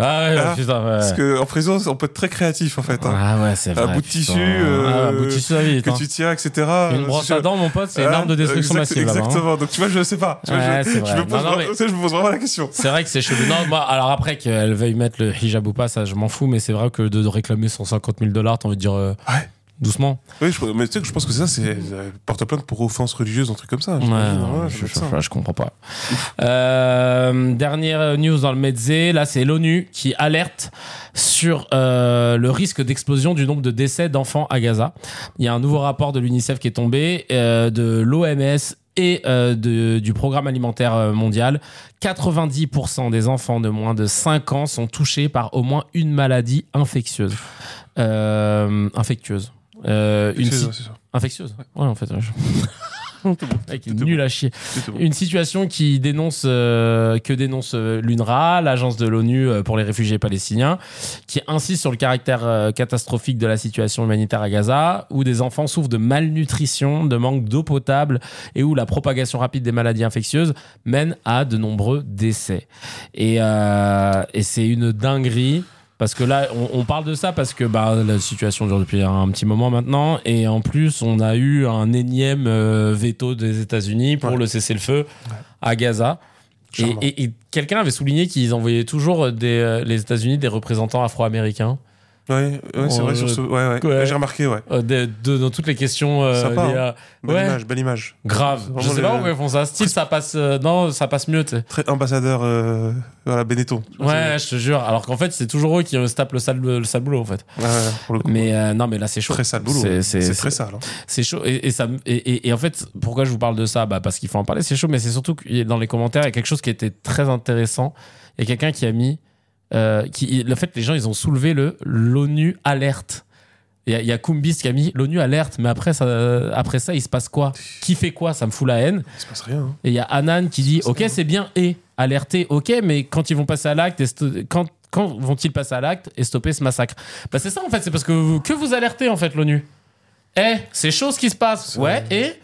Speaker 1: Ah ouais,
Speaker 4: Ah,
Speaker 1: putain, ouais.
Speaker 4: Parce que en prison, on peut être très créatif en fait. hein.
Speaker 1: Ah ouais, c'est
Speaker 4: Un
Speaker 1: vrai.
Speaker 4: bout de
Speaker 1: putain.
Speaker 4: tissu, euh,
Speaker 1: Ah, un bout de tissu.
Speaker 4: Que
Speaker 1: hein.
Speaker 4: tu tiens, etc.
Speaker 1: Une
Speaker 4: Euh,
Speaker 1: brosse
Speaker 4: si
Speaker 1: à dents, mon pote, c'est une
Speaker 4: Ah,
Speaker 1: arme de destruction
Speaker 4: exact-
Speaker 1: massive. hein.
Speaker 4: Exactement. Donc tu vois, je sais pas. Tu vois,
Speaker 1: Ouais,
Speaker 4: je, me pose,
Speaker 1: Non, non, mais-
Speaker 4: tu sais, je me pose vraiment la question.
Speaker 1: C'est vrai que c'est chelou. Non, moi, alors après qu'elle veuille mettre le hijab ou pas, ça, je m'en fous, mais c'est vrai que de, de réclamer 150 000 dollars, t'as envie de dire euh,
Speaker 4: Ouais.
Speaker 1: Doucement.
Speaker 4: Oui, je, mais tu sais que je pense que ça, c'est euh, porte-plainte pour offense religieuse, un truc comme ça.
Speaker 1: Ouais,
Speaker 4: j'imagine.
Speaker 1: non,
Speaker 4: Ouais,
Speaker 1: je, je-
Speaker 4: ça.
Speaker 1: je comprends pas. Euh, dernière news dans le Medze, là c'est l'ONU qui alerte sur euh, le risque d'explosion du nombre de décès d'enfants à Gaza. Il y a un nouveau rapport de l'UNICEF qui est tombé, euh, de l'OMS et euh, de- du programme alimentaire mondial. 90% des enfants de moins de 5 ans sont touchés par au moins une maladie infectieuse. Euh, infectieuse. Euh, une si-
Speaker 4: ça.
Speaker 1: Infectieuse Ouais, en fait. ouais, *laughs* je- Mec,
Speaker 4: Tout est
Speaker 1: nul à chier. Une situation qui dénonce, euh, que dénonce euh, l'UNRWA, l'agence de l'ONU pour les réfugiés palestiniens, qui insiste sur le caractère euh, catastrophique de la situation humanitaire à Gaza, où des enfants souffrent de malnutrition, de manque d'eau potable et où la propagation rapide des maladies infectieuses mène à de nombreux décès. Et, euh, et c'est une dinguerie. Parce que là, on, on parle de ça parce que bah, la situation dure depuis un, petit moment maintenant. Et en plus, on a eu un énième euh, veto des États-Unis pour
Speaker 4: Ouais.
Speaker 1: le cessez-le-feu à Gaza. Et, et- et quelqu'un avait souligné qu'ils envoyaient toujours des, euh, les États-Unis des représentants afro-américains
Speaker 4: Ouais, ouais, c'est vrai. sur
Speaker 1: je-
Speaker 4: ce- Ouais, ouais. J'ai remarqué, ouais.
Speaker 1: euh, de- de- dans toutes les questions. euh,
Speaker 4: Sympa, hein. Belle
Speaker 1: Ouais.
Speaker 4: image, belle image.
Speaker 1: Grave. Je sais
Speaker 4: les-
Speaker 1: pas pourquoi ils font ça. Style, ça passe. euh, non, ça passe mieux.
Speaker 4: Très ambassadeur, euh, voilà, Benetton.
Speaker 1: Ouais, je te jure. Alors qu'en fait, c'est toujours eux qui euh, se tapent le sale, le sale boulot, en fait.
Speaker 4: Ouais, ouais, pour le coup.
Speaker 1: Mais euh, non, mais là, c'est chaud.
Speaker 4: très sale boulot.
Speaker 1: C'est-
Speaker 4: très sale. hein.
Speaker 1: C'est chaud. Et, et ça, me- et, et- et en fait, pourquoi je vous parle de ça? Bah Parce qu'il faut en parler, c'est chaud, mais c'est surtout que dans les commentaires, il y a quelque chose qui était très intéressant. Il y a quelqu'un qui a mis. Euh, qui, le fait, les gens, ils ont soulevé le l'ONU alerte. Il y a, il y a Kumbis qui a mis l'ONU alerte, mais après ça, après ça, il se passe quoi? Qui fait quoi? Ça me fout la haine.
Speaker 4: Il se passe rien. hein.
Speaker 1: Et il y a Anan qui dit Ok, c'est bien et alerter, ok, mais quand ils vont passer à l'acte, quand, quand vont-ils passer à l'acte et stopper ce massacre? Bah, c'est ça en fait, c'est parce que vous- que vous alertez en fait l'ONU. Eh, c'est chaud ce qui se passe. Ouais, et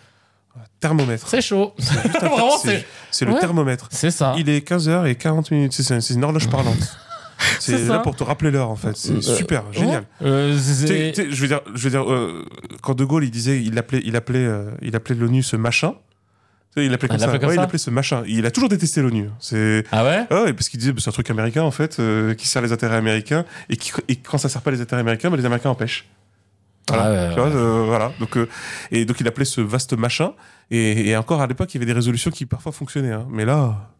Speaker 4: Thermomètre.
Speaker 1: c'est chaud. *laughs* *laughs*
Speaker 4: C'est le
Speaker 1: Ouais.
Speaker 4: thermomètre.
Speaker 1: C'est ça.
Speaker 4: Il est 15h40 minutes. C'est une horloge parlante. *laughs*
Speaker 1: C'est
Speaker 4: là pour te rappeler l'heure, en fait. C'est super, génial.
Speaker 1: Euh,
Speaker 4: je veux dire, je veux dire euh, quand De Gaulle il disait, il appelait, il appelait, euh, il appelait l'ONU ce machin. Il l'appelait
Speaker 1: Ah,
Speaker 4: comme ça.
Speaker 1: l'appelait comme
Speaker 4: Ouais,
Speaker 1: ça
Speaker 4: il appelait ce machin. Il a toujours détesté l'ONU. C'est
Speaker 1: Ah ouais?
Speaker 4: Ouais, parce qu'il disait bah, c'est un truc américain en fait euh, qui sert les intérêts américains et, qui, et quand ça sert pas les intérêts américains, bah, les Américains empêchent. Voilà.
Speaker 1: Ah ouais,
Speaker 4: Tu vois, euh, voilà. Donc euh, et donc il appelait ce vaste machin et, et encore à l'époque il y avait des résolutions qui parfois fonctionnaient. hein. Mais là,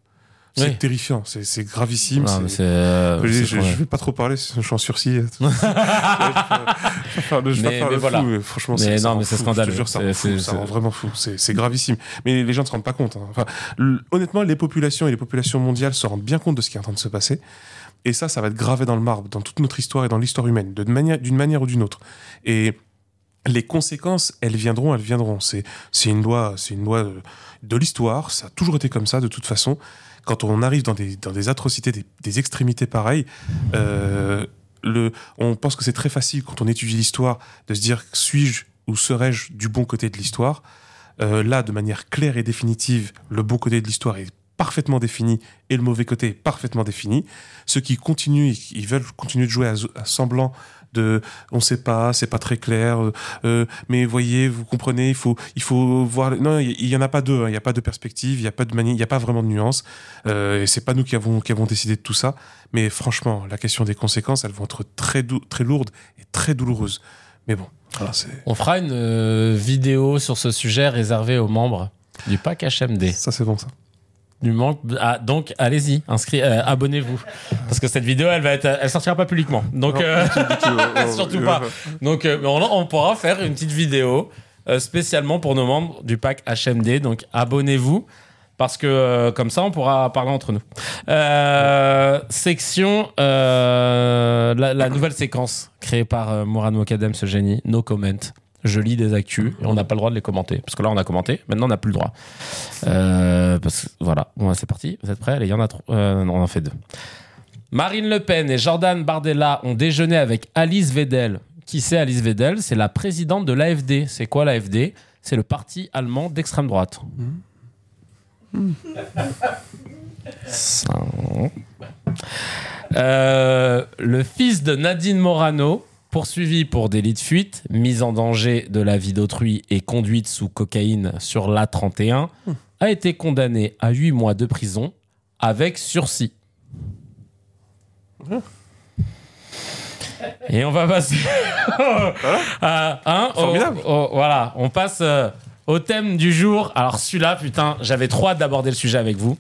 Speaker 4: c'est
Speaker 1: Oui.
Speaker 4: terrifiant. C'est gravissime.
Speaker 1: Non, mais euh,
Speaker 4: je, je, je vais pas trop parler, je suis en sursis. *laughs* je, vais, vais faire le, je vais
Speaker 1: Mais-
Speaker 4: faire
Speaker 1: mais
Speaker 4: le
Speaker 1: voilà.
Speaker 4: fou, mais franchement,
Speaker 1: Mais non, mais c'est scandaleux.
Speaker 4: Je te jure, ça
Speaker 1: C'est-
Speaker 4: rend fou,
Speaker 1: c'est-
Speaker 4: ça
Speaker 1: c'est-
Speaker 4: rend vraiment fou. C'est gravissime. Mais les gens ne se rendent pas compte. hein. Enfin, honnêtement, les populations et les populations mondiales se rendent bien compte de ce qui est en train de se passer. Et ça, ça va être gravé dans le marbre, dans toute notre histoire et dans l'histoire humaine, d'une manière, ou d'une autre. Et les conséquences, elles viendront, elles viendront. C'est, c'est une loi, c'est une loi de, de l'histoire. Ça a toujours été comme ça, de toute façon. Quand on arrive dans des, atrocités, des, extrémités pareilles, euh, on pense que c'est très facile quand on étudie l'histoire de se dire suis-je ou serais-je du bon côté de l'histoire. Euh, là, de manière claire et définitive, le bon côté de l'histoire est parfaitement défini et le mauvais côté est parfaitement défini. Ceux qui continuent, ils veulent continuer de jouer à, à semblant de on sait pas, c'est pas très clair, euh, euh, mais voyez, vous comprenez, il faut, il faut voir. Non, il y, en a pas deux, hein, il y a pas de perspective, il y a pas de manie, il y a pas vraiment de nuance. Euh, et c'est pas nous qui avons, qui avons décidé de tout ça. Mais franchement, la question des conséquences, elles vont être très, dou- très lourdes et très douloureuses. Mais bon, voilà, c'est.
Speaker 1: On fera une euh, vidéo sur ce sujet réservée aux membres du pack HMD.
Speaker 4: Ça, c'est bon, ça.
Speaker 1: Du manque. Ah, donc, allez-y, inscrit, euh, abonnez-vous. Parce que cette vidéo, elle va être, elle sortira pas publiquement. Donc, euh, *laughs* surtout pas. Donc, euh, on, on pourra faire une petite vidéo euh, spécialement pour nos membres du pack HMD. Donc, abonnez-vous. Parce que euh, comme ça, on pourra parler entre nous. Section, la, la nouvelle séquence créée par Mourad Mokadem, ce génie, no comment. Je lis des actus et on n'a pas le droit de les commenter. Parce que là, on a commenté, maintenant, on n'a plus le droit. Euh, parce que, voilà, bon, c'est parti. Vous êtes prêts? Allez, il y en a trop. Euh, non, on en fait deux. Marine Le Pen et Jordan Bardella ont déjeuné avec Alice Wedel. Qui c'est Alice Wedel C'est la présidente de l'AFD. C'est quoi l'AFD C'est le parti allemand d'extrême droite. *laughs* Ça. Euh, le fils de Nadine Morano, poursuivi pour délit de fuite, mise en danger de la vie d'autrui et conduite sous cocaïne sur l'A31, a été condamné à 8 mois de prison avec sursis. Et on va passer *laughs* à, hein, au-
Speaker 4: Formidable.
Speaker 1: au- voilà, on passe euh, au thème du jour. Alors celui-là, putain, j'avais trop hâte d'aborder le sujet avec vous.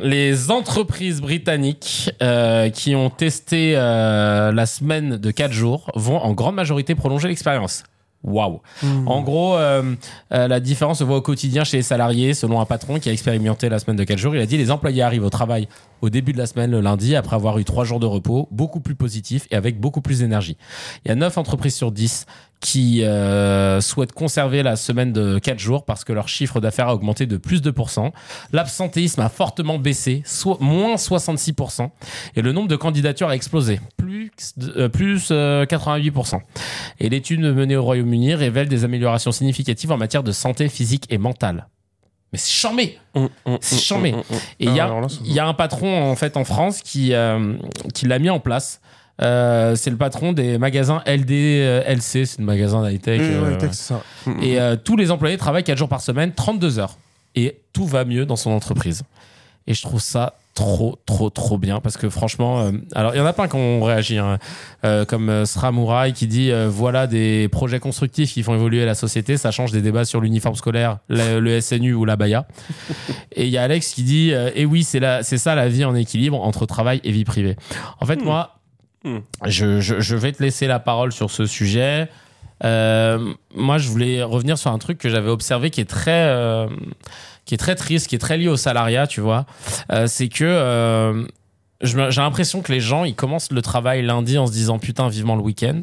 Speaker 1: Les entreprises britanniques euh, qui ont testé euh, la semaine de 4 jours vont en grande majorité prolonger l'expérience. Waouh. En gros, euh, euh, la différence se voit au quotidien chez les salariés, selon un patron qui a expérimenté la semaine de 4 jours. Il a dit les employés arrivent au travail au début de la semaine, le lundi, après avoir eu 3 jours de repos, beaucoup plus positifs et avec beaucoup plus d'énergie. Il y a 9 entreprises sur 10 qui euh, souhaitent conserver la semaine de 4 jours parce que leur chiffre d'affaires a augmenté de plus de 2%. L'absentéisme a fortement baissé, soit moins 66%. Et le nombre de candidatures a explosé, plus, euh, plus euh, 88%. Et l'étude menée au Royaume-Uni révèle des améliorations significatives en matière de santé physique et mentale. Mais c'est charmé C'est chambé. Et il y,
Speaker 4: Ah,
Speaker 1: a-
Speaker 4: alors là, c'est
Speaker 1: il y a un patron en fait en France qui, euh, qui l'a mis en place. Euh, c'est le patron des magasins LD, euh, c'est le magasin d'high-tech.
Speaker 4: Mmh,
Speaker 1: euh,
Speaker 4: ouais, ça.
Speaker 1: Et tous les employés travaillent 4 jours par semaine, 32 heures. Et tout va mieux dans son entreprise. Et je trouve ça trop, trop, trop bien. Parce que franchement, euh, alors il y en a plein qui ont réagi. hein. Euh, comme Sra Mouraï qui dit euh, voilà des projets constructifs qui font évoluer la société. Ça change des débats sur l'uniforme scolaire, le, le SNU ou la Baya. *laughs* Et il y a Alex qui dit et oui, c'est ça la vie en équilibre entre travail et vie privée. En fait, moi,
Speaker 4: Hmm.
Speaker 1: je, je- vais te laisser la parole sur ce sujet. Euh, moi, je voulais revenir sur un truc que j'avais observé qui est très, euh, qui est très triste, qui est très lié au salariat, tu vois. Euh, c'est que euh, j'ai l'impression que les gens, ils commencent le travail lundi en se disant putain, vivement le week-end.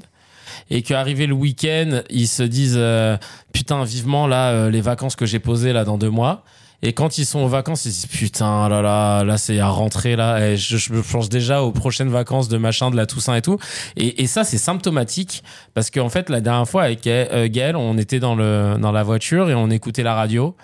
Speaker 1: Et qu'arrivé le week-end, ils se disent euh, putain, vivement là, euh, les vacances que j'ai posées là dans deux mois. Et quand ils sont en vacances, ils se disent putain, là là, là c'est à rentrer là. Et je, je me pense déjà aux prochaines vacances de machin, de la Toussaint et tout. Et, et ça, c'est symptomatique parce qu'en fait, la dernière fois avec euh, Gaël, on était dans le dans la voiture et on écoutait la radio.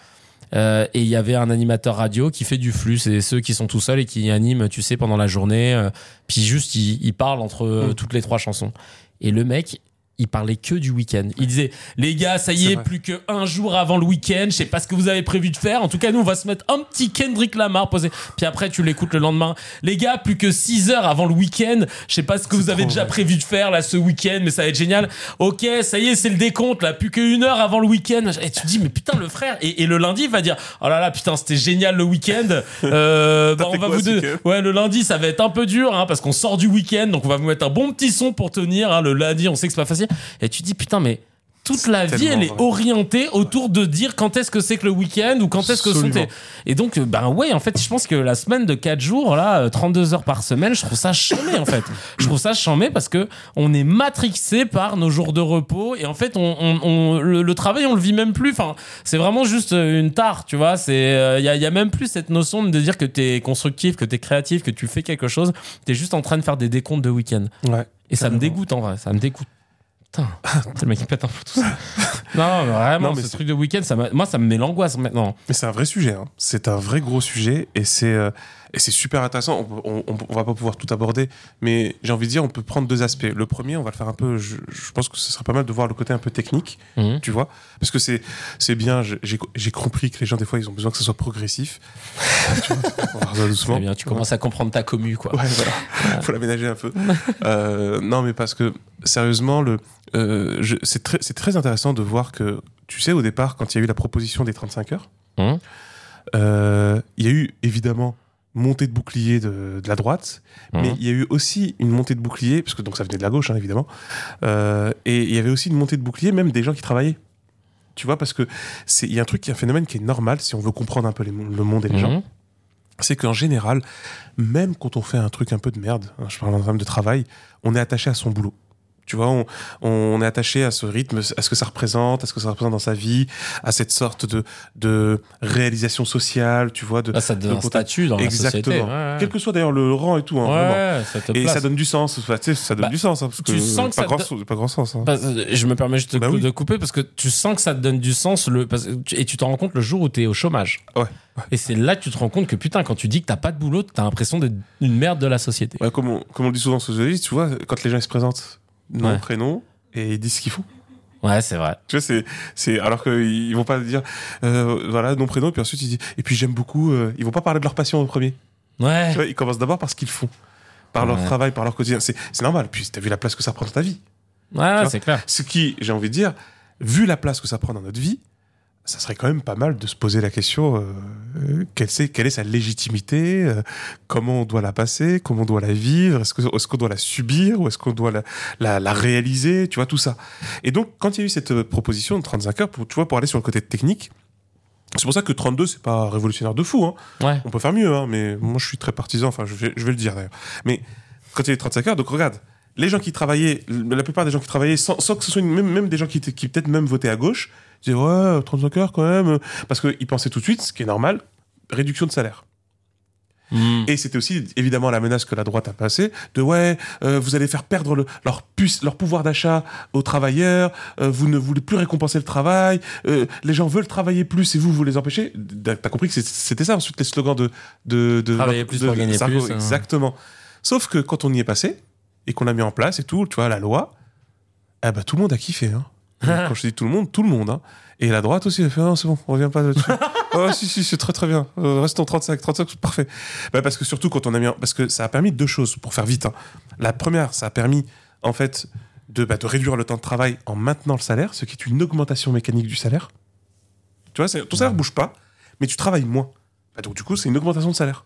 Speaker 1: Euh, et il y avait un animateur radio qui fait du flux, c'est ceux qui sont tout seuls et qui animent, tu sais, pendant la journée. euh, puis juste, il, il parle entre euh, toutes les trois chansons. Et le mec, il parlait que du week-end. Il disait, les gars, ça y est,
Speaker 4: vrai.
Speaker 1: plus que un jour avant le week-end. Je sais pas ce que vous avez prévu de faire. En tout cas, nous, on va se mettre un petit Kendrick Lamar posé. Puis après, tu l'écoutes le lendemain. Les gars, plus que 6 heures avant le week-end. Je sais pas ce que vous avez déjà
Speaker 4: vrai.
Speaker 1: prévu de faire là ce week-end, mais ça va être génial. Ok, ça y est, c'est le décompte là. Plus qu'une heure avant le week-end. Et tu te dis, mais putain, le frère. Et, et le lundi, il va dire, oh là là, putain, c'était génial le week-end. Euh, *laughs* bah, on va
Speaker 4: quoi
Speaker 1: vous Ouais, le lundi, ça va être un peu dur, hein, parce qu'on sort du week-end, donc on va vous mettre un bon petit son pour tenir. hein. Le lundi, on sait que c'est pas facile. Dire. Et tu dis, putain, mais toute la vie, elle est
Speaker 4: vrai.
Speaker 1: orientée autour de dire quand est-ce que c'est que le week-end ou quand est-ce que sont tes... Et donc, euh, ben ouais, en fait, je pense que la semaine de 4 jours, là, euh, 32 heures par semaine, je trouve ça chambé, en fait. *laughs* Je trouve ça chambé parce que on est matrixé par nos jours de repos et en fait, on, on- on- le, le travail, on le vit même plus. Enfin, c'est vraiment juste euh, une tare, tu vois. C'est, il y, a, y a même plus cette notion de dire que t'es constructif, que t'es créatif, que tu fais quelque chose. T'es juste en train de faire des décomptes de week-end.
Speaker 4: Ouais.
Speaker 1: Et ça me dégoûte en vrai, ça me dégoûte. Putain, c'est le mec qui pète un peu tout ça. *laughs* Non, vraiment,
Speaker 4: Non, mais
Speaker 1: ce truc de week-end, ça moi, ça me met l'angoisse maintenant.
Speaker 4: Mais c'est un vrai sujet. hein. C'est un vrai gros sujet et c'est euh, et c'est super intéressant. On, on, on- va pas pouvoir tout aborder, mais j'ai envie de dire, on peut prendre deux aspects. Le premier, on va le faire un peu. Je, je pense que ce serait pas mal de voir le côté un peu technique,
Speaker 1: Mhm.
Speaker 4: tu vois, parce que c'est c'est bien. J'ai compris que les gens des fois ils ont besoin que ce soit progressif. *laughs* tu vois, on va doucement.
Speaker 1: Bien, tu commences à comprendre ta commu, quoi.
Speaker 4: Ouais, voilà. Faut l'aménager un peu. Euh, non, mais parce que sérieusement, le, euh, c'est très, c'est très intéressant de voir que, tu sais, au départ, quand il y a eu la proposition des 35 heures,
Speaker 1: Mhm.
Speaker 4: euh, il y a eu évidemment montée de bouclier de, de la droite,
Speaker 1: Mhm.
Speaker 4: mais il y a eu aussi une montée de bouclier, parce que donc ça venait de la gauche, hein, évidemment, euh, et il y avait aussi une montée de bouclier, même des gens qui travaillaient. Tu vois, parce que c'est il y a un truc un phénomène qui est normal si on veut comprendre un peu les le monde et les gens
Speaker 1: Mhm.
Speaker 4: c'est qu'en général, même quand on fait un truc un peu de merde, hein, je parle en termes de travail, on est attaché à son boulot. Tu vois, on, on est attaché à ce rythme, à ce que ça représente, à ce que ça représente dans sa vie, à cette sorte de, de réalisation sociale, tu vois. De,
Speaker 1: Là, ça donne
Speaker 4: de
Speaker 1: un statut dans la
Speaker 4: Exactement.
Speaker 1: société. Ouais, ouais.
Speaker 4: Quel que soit d'ailleurs le rang et tout, hein, vraiment.
Speaker 1: Ouais, ça te
Speaker 4: Et
Speaker 1: place.
Speaker 4: ça donne du sens. Tu sais, ça donne
Speaker 1: Bah,
Speaker 4: du sens. hein, parce
Speaker 1: tu
Speaker 4: que
Speaker 1: sens que
Speaker 4: pas
Speaker 1: ça
Speaker 4: grand, pas grand sens. hein.
Speaker 1: Parce- Je me permets juste de,
Speaker 4: Bah oui.
Speaker 1: de couper parce que tu sens que ça te donne du sens le, tu- et tu t'en rends compte le jour où t'es au chômage.
Speaker 4: Ouais.
Speaker 1: Et c'est là que tu te rends compte que putain, quand tu dis que t'as pas de boulot, t'as l'impression d'être une merde de la société.
Speaker 4: Ouais, comme, on, comme on le dit souvent socialiste, tu vois, quand les gens ils se présentent, nom,
Speaker 1: Ouais.
Speaker 4: prénom, et ils disent ce qu'ils font.
Speaker 1: Ouais, c'est vrai.
Speaker 4: Tu vois, c'est, c'est, alors qu'ils vont pas dire, euh, voilà, nom, prénom, et puis ensuite ils disent, et puis j'aime beaucoup, euh, ils vont pas parler de leur passion au premier.
Speaker 1: Ouais.
Speaker 4: Tu vois, ils commencent d'abord par ce qu'ils font. Par leur travail, par leur quotidien. C'est, c'est normal. Puis t'as vu la place que ça prend dans ta vie.
Speaker 1: Ouais, c'est clair.
Speaker 4: Ce qui, j'ai envie de dire, vu la place que ça prend dans notre vie, ça serait quand même pas mal de se poser la question, euh, quelle, c'est, quelle est sa légitimité, euh, comment on doit la passer, comment on doit la vivre, est-ce, que, est-ce qu'on doit la subir ou est-ce qu'on doit la, la, la réaliser, tu vois, tout ça. Et donc, quand il y a eu cette euh, proposition de 35 heures, pour, tu vois, pour aller sur le côté technique, c'est pour ça que 32, c'est pas révolutionnaire de fou, hein.
Speaker 1: Ouais.
Speaker 4: On peut faire mieux, hein, mais moi je suis très partisan, enfin je vais, je vais le dire d'ailleurs. Mais quand il y a eu 35 heures, donc regarde, les gens qui travaillaient, la plupart des gens qui travaillaient, sans, sans que ce soit une- même, même des gens qui, peut-être même votaient à gauche, disaient ouais, 35 heures quand même, parce qu'ils pensaient tout de suite, ce qui est normal, réduction de salaire.
Speaker 1: Mm.
Speaker 4: Et c'était aussi évidemment la menace que la droite a passée de ouais, euh, vous allez faire perdre le- leur, puce, leur pouvoir d'achat aux travailleurs, euh, vous ne voulez plus récompenser le travail, euh, les gens veulent travailler plus et vous, vous les empêchez. T'as compris que c'était ça ensuite les slogans de. de, de
Speaker 1: Travailler plus
Speaker 4: de-
Speaker 1: pour gagner plus, hein.
Speaker 4: Exactement. Sauf que quand on y est passé et qu'on l'a mis en place et tout, tu vois, la loi, eh ben, tout le monde a kiffé. Hein. *laughs* Quand je dis tout le monde, tout le monde. Hein. Et la droite aussi, elle fait non, c'est bon, on revient pas là-dessus. *laughs* oh, si, si, c'est très très bien. Euh, restons 35, 35, c'est parfait. Bah, parce que surtout quand on a mis. en- Parce que ça a permis deux choses, pour faire vite. hein. La première, ça a permis, en fait, de, bah, de réduire le temps de travail en maintenant le salaire, ce qui est une augmentation mécanique du salaire. Tu vois, ton salaire bouge pas, mais tu travailles moins. Bah, donc, du coup, c'est une augmentation de salaire.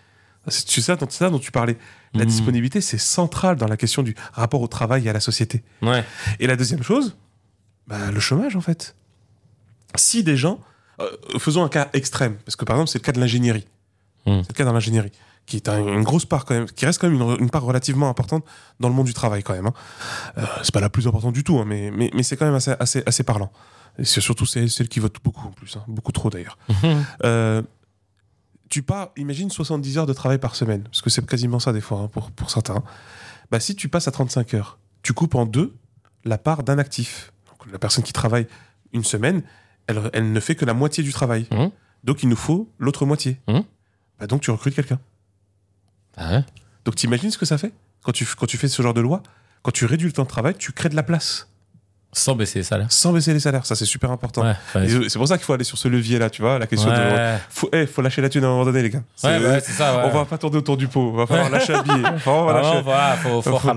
Speaker 4: C'est c'est ça, dont- c'est ça dont tu parlais. La
Speaker 1: Mhm.
Speaker 4: disponibilité, c'est central dans la question du rapport au travail et à la société.
Speaker 1: Ouais.
Speaker 4: Et la deuxième chose, bah, le chômage, en fait. Si des gens. euh, faisons un cas extrême, parce que par exemple, c'est le cas de l'ingénierie.
Speaker 1: Hmm.
Speaker 4: C'est le cas dans l'ingénierie, qui est un- une grosse part quand même, qui reste quand même une, une part relativement importante dans le monde du travail quand même. Hein. Euh, c'est pas la plus importante du tout, hein, mais, mais, mais c'est quand même assez, assez, assez parlant. Et c'est surtout celle, celle qui vote beaucoup en plus, hein, beaucoup trop d'ailleurs. Euh, tu pars, imagine 70 heures de travail par semaine, parce que c'est quasiment ça des fois hein, pour, pour certains. Bah, si tu passes à 35 heures, tu coupes en deux la part d'un actif. Donc, la personne qui travaille une semaine, elle, elle ne fait que la moitié du travail.
Speaker 1: Mhm.
Speaker 4: Donc il nous faut l'autre moitié.
Speaker 1: Mhm.
Speaker 4: Bah, donc tu recrutes quelqu'un.
Speaker 1: Ah ouais
Speaker 4: Donc tu imagines ce que ça fait? Quand tu, quand tu fais ce genre de loi Quand tu réduis le temps de travail, tu crées de la place.
Speaker 1: Sans baisser les salaires.
Speaker 4: Sans baisser les salaires, ça c'est super important.
Speaker 1: Ouais, ouais.
Speaker 4: Et C'est pour ça qu'il faut aller sur ce levier-là, tu vois, la question de... Faut, eh, faut lâcher la thune à un moment donné, les gars.
Speaker 1: C'est ça.
Speaker 4: On va pas tourner autour du pot, on va falloir *laughs* lâcher un billet. On va lâcher-
Speaker 1: voilà, faut, faut,
Speaker 4: Faut-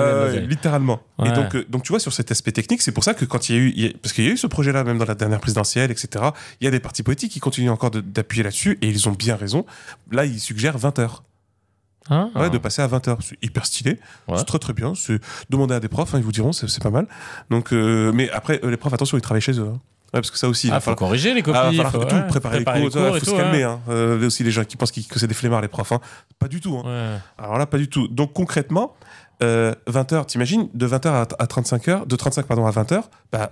Speaker 4: Euh, littéralement. Et donc, euh, donc, tu vois, sur cet aspect technique, c'est pour ça que quand il y a eu, il y a- parce qu'il y a eu ce projet-là, même dans la dernière présidentielle, etc., il y a des partis politiques qui continuent encore d'appuyer là-dessus, et ils ont bien raison. Là, ils suggèrent 20 heures.
Speaker 1: Ah.
Speaker 4: Ouais, de passer à 20 heures. C'est hyper stylé.
Speaker 1: Ouais.
Speaker 4: C'est très très bien. C'est demander à des profs, hein, ils vous diront, c'est pas mal. Donc, euh, mais après, euh, les profs, attention, ils travaillent chez eux. hein. Ouais, parce que ça aussi, il
Speaker 1: Ah,
Speaker 4: va
Speaker 1: faut
Speaker 4: falloir-
Speaker 1: corriger les copies.
Speaker 4: ah, va falloir
Speaker 1: faut,
Speaker 4: tout
Speaker 1: ouais,
Speaker 4: préparer, les cours, tout
Speaker 1: et
Speaker 4: faut
Speaker 1: tout,
Speaker 4: se calmer.
Speaker 1: hein.
Speaker 4: Hein. Euh, aussi les gens qui pensent que c'est des flemmards les profs, hein. pas du tout. hein. Alors là, pas du tout. Donc concrètement, euh, 20 heures, t'imagines, de 20 heures à, à 35 heures, de 35 pardon à 20 heures, bah,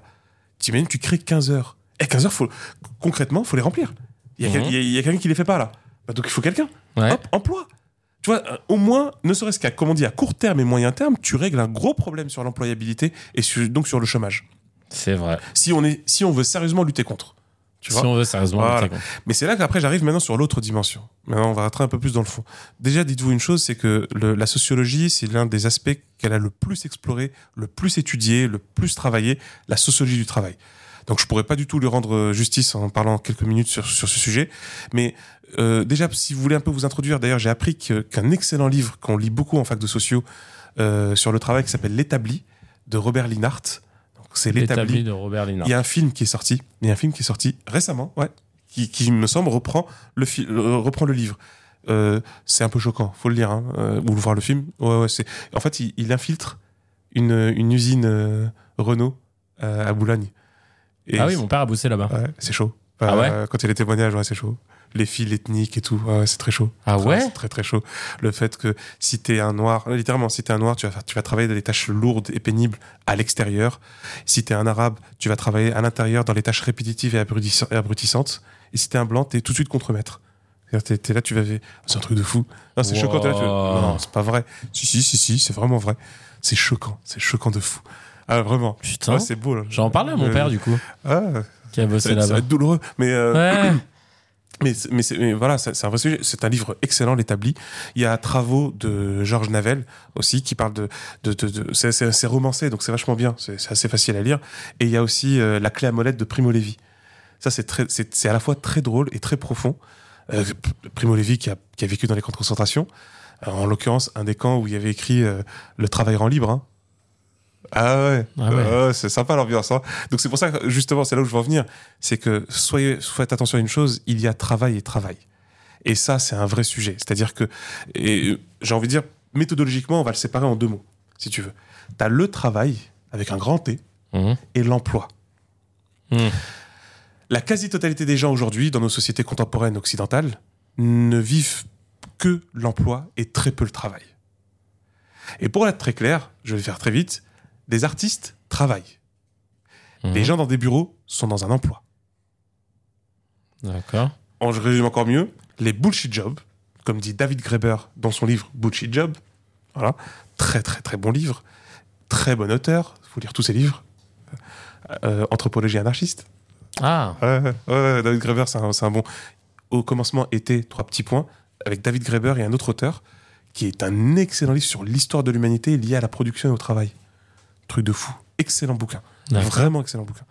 Speaker 4: t'imagines, tu crées 15 heures. Et 15 heures, faut, concrètement, faut les remplir. Il y a, quel-
Speaker 1: Mhm.
Speaker 4: il y a- il quelqu'un qui les fait pas là. Bah, donc il faut quelqu'un. Hop, emploi. Tu vois, euh, au moins, ne serait-ce qu'à, comment on dit, à court terme et moyen terme, tu règles un gros problème sur l'employabilité et sur- donc sur le chômage.
Speaker 1: C'est vrai.
Speaker 4: Si on, est, si on veut sérieusement lutter contre. Tu vois
Speaker 1: si on veut sérieusement
Speaker 4: Voilà.
Speaker 1: lutter contre.
Speaker 4: Mais c'est là qu'après j'arrive maintenant sur l'autre dimension. Maintenant on va rentrer un peu plus dans le fond. Déjà dites-vous une chose, c'est que le- la sociologie, c'est l'un des aspects qu'elle a le plus exploré, le plus étudié, le plus travaillé, la sociologie du travail. Donc je pourrais pas du tout lui rendre euh, justice en parlant quelques minutes sur, sur ce sujet. Mais euh, déjà, si vous voulez un peu vous introduire, d'ailleurs j'ai appris qu'un excellent livre qu'on lit beaucoup en fac de sociaux euh, sur le travail qui s'appelle L'établi de Robert Linhart. C'est
Speaker 1: L'établi de Robert Linard.
Speaker 4: il y a un film qui est sorti. Il y a un film qui est sorti récemment, ouais, qui, qui me semble reprend le, le- reprend le livre. Euh, c'est un peu choquant, faut le lire, hein, euh, ou voir le film. Ouais, ouais, c'est. En fait, il, il infiltre une, une usine euh, Renault euh, à Boulogne. Et
Speaker 1: Ah oui, mon père a bossé là-bas.
Speaker 4: Ouais, c'est chaud.
Speaker 1: Ah ouais
Speaker 4: Euh, Quand il y a les témoignages, ouais, c'est chaud. Les fils ethniques et tout, ouais, c'est très chaud.
Speaker 1: Ah ouais
Speaker 4: C'est très très chaud. Le fait que si t'es un noir, littéralement, si t'es un noir, tu vas, tu vas travailler dans les tâches lourdes et pénibles à l'extérieur. Si t'es un arabe, tu vas travailler à l'intérieur dans les tâches répétitives et abrutissan- et abrutissantes. Et si t'es un blanc, t'es tout de suite contre-maître. T'es, t'es là, tu vas. C'est un truc de fou. Non, c'est
Speaker 1: Wow.
Speaker 4: choquant. t'es là, tu non, c'est pas vrai. Si, si, si, si, c'est vraiment vrai. C'est choquant. C'est choquant de fou. Ah, vraiment.
Speaker 1: Putain.
Speaker 4: Ouais, c'est beau. là.
Speaker 1: J'en parlais à mon
Speaker 4: Euh,
Speaker 1: père, du coup,
Speaker 4: Ah,
Speaker 1: qui a
Speaker 4: ça,
Speaker 1: bossé
Speaker 4: va être- ça va
Speaker 1: là-bas.
Speaker 4: être douloureux. Mais, euh,
Speaker 1: Ouais. *clears throat*
Speaker 4: mais, mais, mais voilà, c'est un vrai sujet. C'est un livre excellent, l'établi. Il y a Travaux de Georges Navel aussi, qui parle de. de, de, de- c'est- romancé, donc c'est vachement bien. C'est assez facile à lire. Et il y a aussi euh, La clé à molette de Primo Levi. Ça, c'est à la fois très drôle et très profond. Euh, Primo Levi qui a, qui a vécu dans les camps de concentration. Euh, en l'occurrence, un des camps où il y avait écrit euh, Le travail rend libre. hein. Ah ouais,
Speaker 1: Ah ouais.
Speaker 4: Euh, c'est sympa l'ambiance. hein. Donc c'est pour ça que justement, c'est là où je veux en venir. C'est que soyez, faites attention à une chose, il y a travail et travail. Et ça, c'est un vrai sujet. C'est-à-dire que, et, euh, j'ai envie de dire, méthodologiquement, on va le séparer en deux mots, si tu veux. Tu as le travail, avec un grand T,
Speaker 1: Mhm.
Speaker 4: et l'emploi.
Speaker 1: Mhm.
Speaker 4: La quasi-totalité des gens aujourd'hui, dans nos sociétés contemporaines occidentales, ne vivent que l'emploi et très peu le travail. Et pour être très clair, je vais le faire très vite, des artistes travaillent.
Speaker 1: Mhm.
Speaker 4: Les gens dans des bureaux sont dans un emploi.
Speaker 1: D'accord.
Speaker 4: En je résume encore mieux, les bullshit jobs, comme dit David Graeber dans son livre Bullshit Job, voilà, très très très bon livre, très bon auteur, faut lire tous ses livres, Euh, Anthropologie anarchiste.
Speaker 1: Ah,
Speaker 4: Ouais, ouais, David Graeber, c'est un, un bon. Au commencement était trois petits points avec David Graeber et un autre auteur qui est un excellent livre sur l'histoire de l'humanité liée à la production et au travail. Truc de fou, excellent bouquin, vraiment excellent bouquin.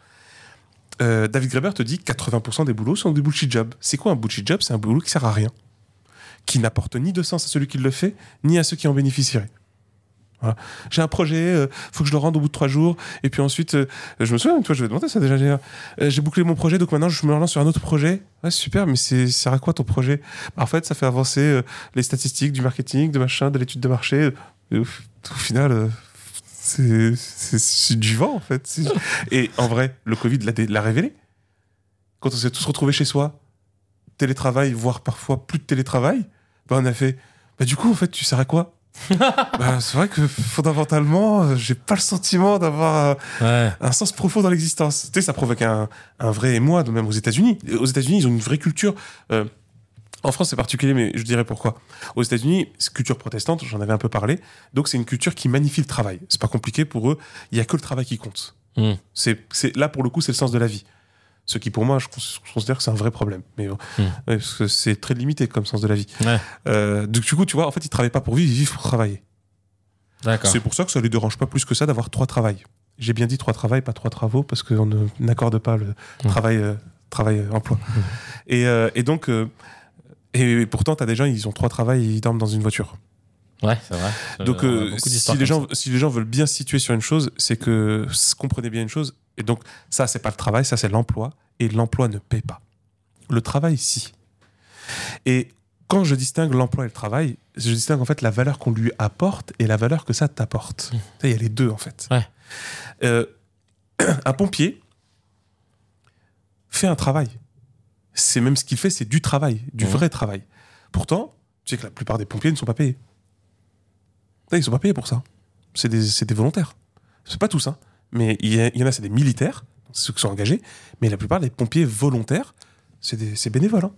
Speaker 4: Euh, David Graeber te dit que 80% des boulots sont des bullshit jobs. C'est quoi un bullshit job? C'est un boulot qui sert à rien, qui n'apporte ni de sens à celui qui le fait, ni à ceux qui en bénéficieraient. Voilà. J'ai un projet, euh, faut que je le rende au bout de trois jours, et puis ensuite, euh, je me souviens, toi, je vais demander ça déjà. J'ai, euh, j'ai bouclé mon projet, donc maintenant je me relance sur un autre projet. Ouais, super, mais c'est sert à quoi ton projet? Bah, En fait, ça fait avancer les statistiques du marketing, de machin, de l'étude de marché. Et au, au final, c'est, du vent en fait. Et en vrai, le Covid l'a, révélé. quand on s'est tous retrouvés chez soi, télétravail, voire parfois plus de télétravail, bah, on a fait, bah, du coup, en fait, tu sers à quoi? *laughs* Bah, c'est vrai que fondamentalement, j'ai pas le sentiment d'avoir euh,
Speaker 1: Ouais.
Speaker 4: un sens profond dans l'existence. Tu sais, ça provoque un, un vrai émoi, même aux États-Unis. Aux États-Unis, ils ont une vraie culture. euh, en France, c'est particulier, mais je dirais pourquoi. Aux États-Unis, c'est culture protestante, j'en avais un peu parlé. Donc, c'est une culture qui magnifie le travail. C'est pas compliqué pour eux. Il y a que le travail qui compte.
Speaker 1: Mm.
Speaker 4: C'est, là pour le coup, c'est le sens de la vie. Ce qui, pour moi, je, cons- je considère que c'est un vrai problème. Mais bon,
Speaker 1: Mm.
Speaker 4: ouais, parce que c'est très limité comme sens de la vie.
Speaker 1: Ouais.
Speaker 4: Euh, donc, du coup, tu vois, en fait, ils travaillent pas pour vivre, ils vivent pour travailler. C'est pour ça que ça les dérange pas plus que ça d'avoir trois travails. J'ai bien dit trois travails, pas trois travaux, parce qu'on ne- n'accorde pas le travail, euh, travail euh, emploi. Et, euh, et donc, euh, et pourtant, tu as des gens, ils ont trois travails et ils dorment dans une voiture.
Speaker 1: Ouais, c'est vrai.
Speaker 4: Donc,
Speaker 1: Euh,
Speaker 4: euh,
Speaker 1: beaucoup
Speaker 4: si, les gens, si les gens veulent bien se situer sur une chose, c'est que comprenez bien une chose. Et donc, ça, c'est pas le travail, ça, c'est l'emploi. Et l'emploi ne paie pas. Le travail, si. Et quand je distingue l'emploi et le travail, je distingue en fait la valeur qu'on lui apporte et la valeur que ça t'apporte. Sais, Il y a les deux, en fait.
Speaker 1: Ouais.
Speaker 4: Euh, *clears throat* un pompier fait un travail. C'est même ce qu'il fait, c'est du travail, du vrai travail. Pourtant, tu sais que la plupart des pompiers ne sont pas payés. Là, ils sont pas payés pour ça. C'est des, des volontaires. C'est pas tous, hein. Mais il y, en a, c'est des militaires, ceux qui sont engagés. Mais la plupart des pompiers volontaires, c'est des- c'est bénévole. hein.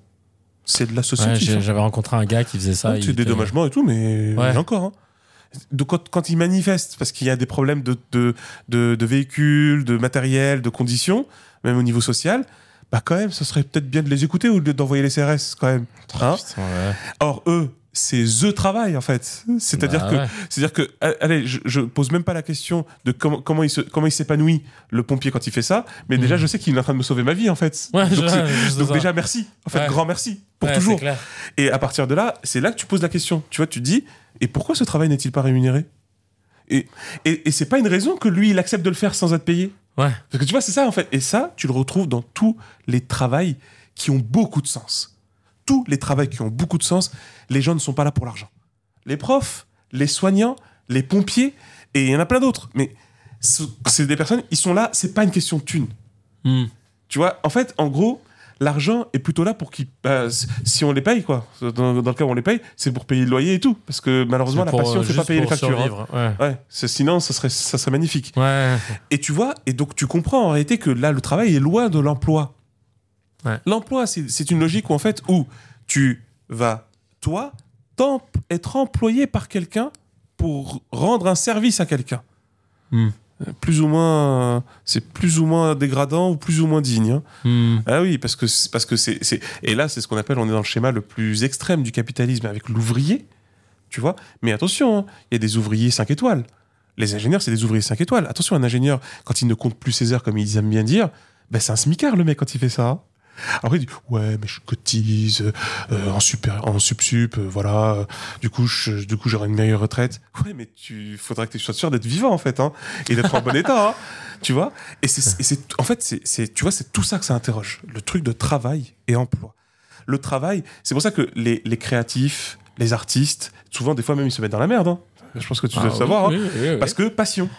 Speaker 4: C'est de l'associatif.
Speaker 1: Ouais, j'avais rencontré un gars qui faisait ça.
Speaker 4: C'est des dédommagements et tout, mais
Speaker 1: Ouais.
Speaker 4: mais encore. hein. Donc, quand, quand ils manifestent, parce qu'il y a des problèmes de, de, de- de véhicules, de matériel, de conditions, même au niveau social, bah quand même, ce serait peut-être bien de les écouter ou de- d'envoyer les CRS quand même. Hein
Speaker 1: Putain, ouais.
Speaker 4: Or, eux, c'est eux travail en fait. C'est-à-dire
Speaker 1: Bah
Speaker 4: que,
Speaker 1: ouais.
Speaker 4: c'est-à-dire que, allez, je, je pose même pas la question de comment, comment il se, comment il s'épanouit le pompier quand il fait ça, mais déjà
Speaker 1: Mhm.
Speaker 4: je sais qu'il est en train de me sauver ma vie en fait.
Speaker 1: Ouais,
Speaker 4: donc
Speaker 1: je-
Speaker 4: déjà merci, en fait
Speaker 1: Ouais.
Speaker 4: grand merci pour toujours. Et à partir de là, c'est là que tu poses la question. Tu vois, tu te dis, et pourquoi ce travail n'est-il pas rémunéré? Et, et, et c'est pas une raison que lui, il accepte de le faire sans être payé.
Speaker 1: Ouais.
Speaker 4: Parce que tu vois, c'est ça en fait. Et ça, tu le retrouves dans tous les travails qui ont beaucoup de sens. Tous les travails qui ont beaucoup de sens, les gens ne sont pas là pour l'argent. Les profs, les soignants, les pompiers, et il y en a plein d'autres. Mais ce- c'est des personnes, ils sont là, c'est pas une question de thune.
Speaker 1: Hmm.
Speaker 4: Tu vois, en fait, en gros, l'argent est plutôt là pour qu'ils. bah, si- on les paye, quoi. Dans, dans le cas où on les paye, c'est pour payer le loyer et tout. Parce que malheureusement,
Speaker 1: C'est
Speaker 4: la passion ne fait pas payer les factures. hein.
Speaker 1: ouais.
Speaker 4: Ouais, c'est- sinon, ça serait, ça serait magnifique.
Speaker 1: Ouais.
Speaker 4: Et tu vois, et donc tu comprends en réalité que là, le travail est loin de l'emploi.
Speaker 1: Ouais.
Speaker 4: L'emploi, c'est c'est une logique où, en fait, où tu vas, toi, être employé par quelqu'un pour rendre un service à quelqu'un.
Speaker 1: Hmm.
Speaker 4: Plus ou moins, c'est plus ou moins dégradant ou plus ou moins digne. hein.
Speaker 1: Hmm.
Speaker 4: Ah oui, parce que c'est- parce que c'est et là c'est ce qu'on appelle on est dans le schéma le plus extrême du capitalisme avec l'ouvrier, tu vois. Mais attention, hein, il y a des ouvriers 5 étoiles. Les ingénieurs c'est des ouvriers 5 étoiles. Attention, un ingénieur quand il ne compte plus ses heures comme ils aiment bien dire, ben c'est un smicard le mec quand il fait ça. Après il dit ouais mais je cotise euh, en super en sub sup voilà euh, du coup je, du coup j'aurai une meilleure retraite. Ouais mais tu faudrait que tu sois sûr d'être vivant en fait hein, et d'être en bon état. hein, *laughs* tu vois et c'est en fait c'est tu vois c'est tout ça que ça interroge le truc de travail et emploi le travail c'est pour ça que les, les créatifs les artistes souvent des fois même ils se mettent dans la merde hein. je pense que tu
Speaker 1: Ah
Speaker 4: dois le
Speaker 1: oui,
Speaker 4: savoir hein.
Speaker 1: oui, oui, oui.
Speaker 4: parce que passion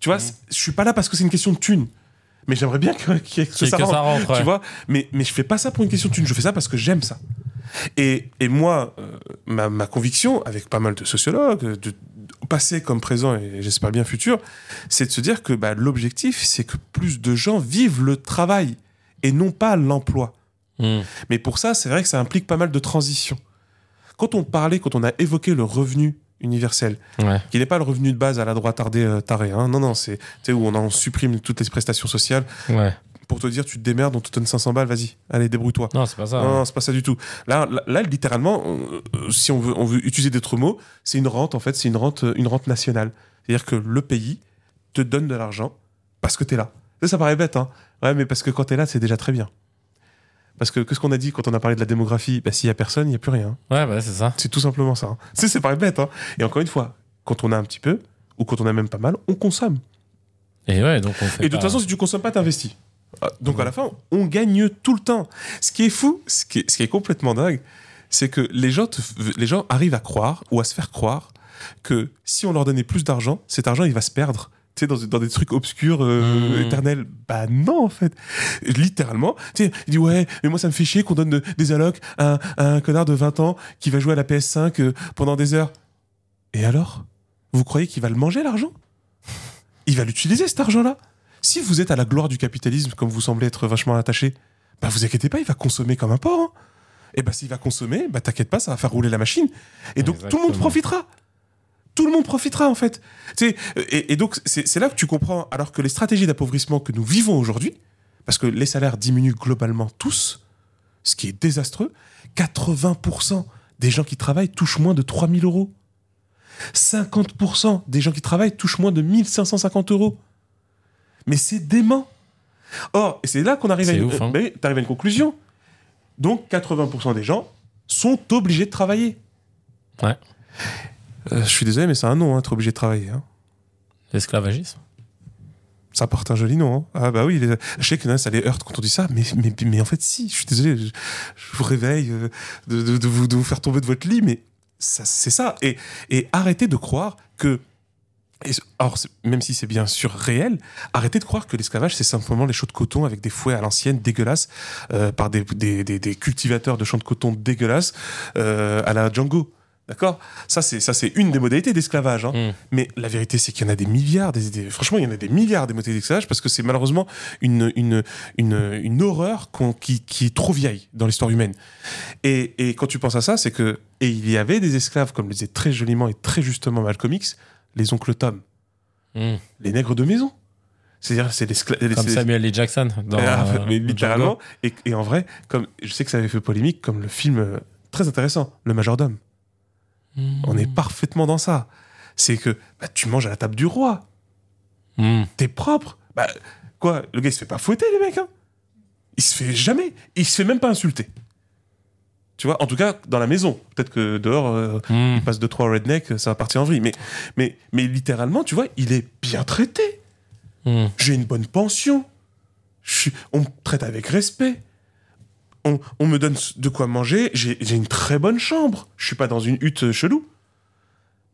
Speaker 4: tu vois je suis pas là parce que c'est une question de thune mais j'aimerais bien que, que
Speaker 1: Que
Speaker 4: ça
Speaker 1: ça
Speaker 4: rentre,
Speaker 1: rentre, ouais.
Speaker 4: tu vois mais mais je fais pas ça pour une question de thune je fais ça parce que j'aime ça et, et moi, euh, ma, ma conviction, avec pas mal de sociologues, de, de- passé comme présent et j'espère bien futur, c'est de se dire que bah, l'objectif, c'est que plus de gens vivent le travail et non pas l'emploi.
Speaker 1: Hmm.
Speaker 4: Mais pour ça, c'est vrai que ça implique pas mal de transitions. Quand on parlait, quand on a évoqué le revenu universel,
Speaker 1: Ouais.
Speaker 4: qui n'est pas le revenu de base à la droite tardée euh, taré, hein. non, non, c'est où on en supprime toutes les prestations sociales
Speaker 1: Ouais.
Speaker 4: pour te dire tu te démerdes, on te donne 500 balles, vas-y, allez, débrouille-toi.
Speaker 1: Non, c'est pas ça.
Speaker 4: Non, non, c'est pas ça du tout. Là, là, là, littéralement, euh, si on veut, on veut utiliser d'autres mots, c'est une rente, en fait, c'est une rente, euh, une rente nationale. C'est-à-dire que le pays te donne de l'argent parce que t'es là. Ça, ça paraît bête, hein. Ouais, mais parce que quand t'es là, c'est déjà très bien. Parce que, qu'est-ce qu'on a dit quand on a parlé de la démographie Bah, s'il y a personne, il y a plus rien.
Speaker 1: Ouais, bah, c'est ça.
Speaker 4: C'est tout simplement ça. hein. Sais, ça paraît bête, hein. Et encore une fois, quand on a un petit peu, ou quand on a même pas mal, on consomme.
Speaker 1: Et ouais, donc on fait.
Speaker 4: Et de toute
Speaker 1: pas-
Speaker 4: façon, si tu consommes pas, t'investis. Ah, Donc à la fin, on gagne tout le temps. Ce qui est fou, ce qui est, ce qui est complètement dingue, c'est que les gens, te les gens arrivent à croire ou à se faire croire que si on leur donnait plus d'argent, cet argent il va se perdre tu sais, dans, dans des trucs obscurs, euh,
Speaker 1: Mm.
Speaker 4: éternels. Bah non, en fait. Littéralement, tu sais, il dit ouais, mais moi ça me fait chier qu'on donne de- des allocs à, un- à un connard de 20 ans qui va jouer à la PS5 euh, pendant des heures. Et alors? Vous croyez qu'il va le manger, l'argent? Il va l'utiliser, cet argent-là Si vous êtes à la gloire du capitalisme, comme vous semblez être vachement attaché, bah vous inquiétez pas, il va consommer comme un porc. hein. Et bah s'il va consommer, bah t'inquiète pas, ça va faire rouler la machine. Et donc tout le monde profitera. Tout le monde profitera en fait. Et, et donc c'est là que tu comprends, alors que les stratégies d'appauvrissement que nous vivons aujourd'hui, parce que les salaires diminuent globalement tous, ce qui est désastreux, 80% des gens qui travaillent touchent moins de 3000 euros. 50% des gens qui travaillent touchent moins de 1550 euros. Mais c'est dément. Or, et c'est là qu'on arrive à une,
Speaker 1: ouf, hein.
Speaker 4: à une conclusion. Donc, 80% des gens sont obligés de travailler.
Speaker 1: Ouais.
Speaker 4: Euh, je suis désolé, mais c'est un nom, hein, être obligé de travailler. hein.
Speaker 1: L'esclavagisme.
Speaker 4: Ça porte un joli nom. hein. Ah bah oui, les- je sais que ça les heurte quand on dit ça, mais, mais, mais en fait, si, je suis désolé, je, je vous réveille euh, de, de- de vous, de vous faire tomber de votre lit, mais ça, c'est ça. Et, et arrêtez de croire que. et- alors, même si c'est bien sûr réel, arrêtez de croire que l'esclavage, c'est simplement les champs de coton avec des fouets à l'ancienne dégueulasses euh, par des, des, des- des cultivateurs de champs de coton dégueulasses euh, à la Django. D'accord? Ça, c'est ça, c'est une des modalités d'esclavage. hein.
Speaker 1: Mm.
Speaker 4: Mais la vérité, c'est qu'il y en a des milliards. Des, des- franchement, il y en a des milliards des modalités d'esclavage parce que c'est malheureusement une, une, une, une horreur qui, qui est trop vieille dans l'histoire humaine. Et, et quand tu penses à ça, c'est que. Et il y avait des esclaves, comme le disait très joliment et très justement Malcolm X, les oncles Tom,
Speaker 1: Mm.
Speaker 4: les nègres de maison. C'est-à-dire, c'est l'esclave.
Speaker 1: Comme Samuel L. Jackson dans
Speaker 4: Ah,
Speaker 1: euh,
Speaker 4: mais littéralement. Et, et en vrai, comme je sais que ça avait fait polémique, comme le film euh, très intéressant, Le Majordome.
Speaker 1: Mm.
Speaker 4: On est parfaitement dans ça. C'est que bah, tu manges à la table du roi.
Speaker 1: Mm.
Speaker 4: T'es propre. Bah, quoi Le gars, il se fait pas fouetter, les mecs. Hein il se fait jamais. Il se fait même pas insulter. Tu vois, en tout cas, dans la maison. Peut-être que dehors, euh,
Speaker 1: Mm.
Speaker 4: il passe deux, trois rednecks, ça va partir en vrille. Mais, mais, mais littéralement, tu vois, il est bien traité. J'ai une bonne pension. On me traite avec respect. On, on me donne de quoi manger. J'ai une très bonne chambre. Je suis pas dans une hutte euh, chelou.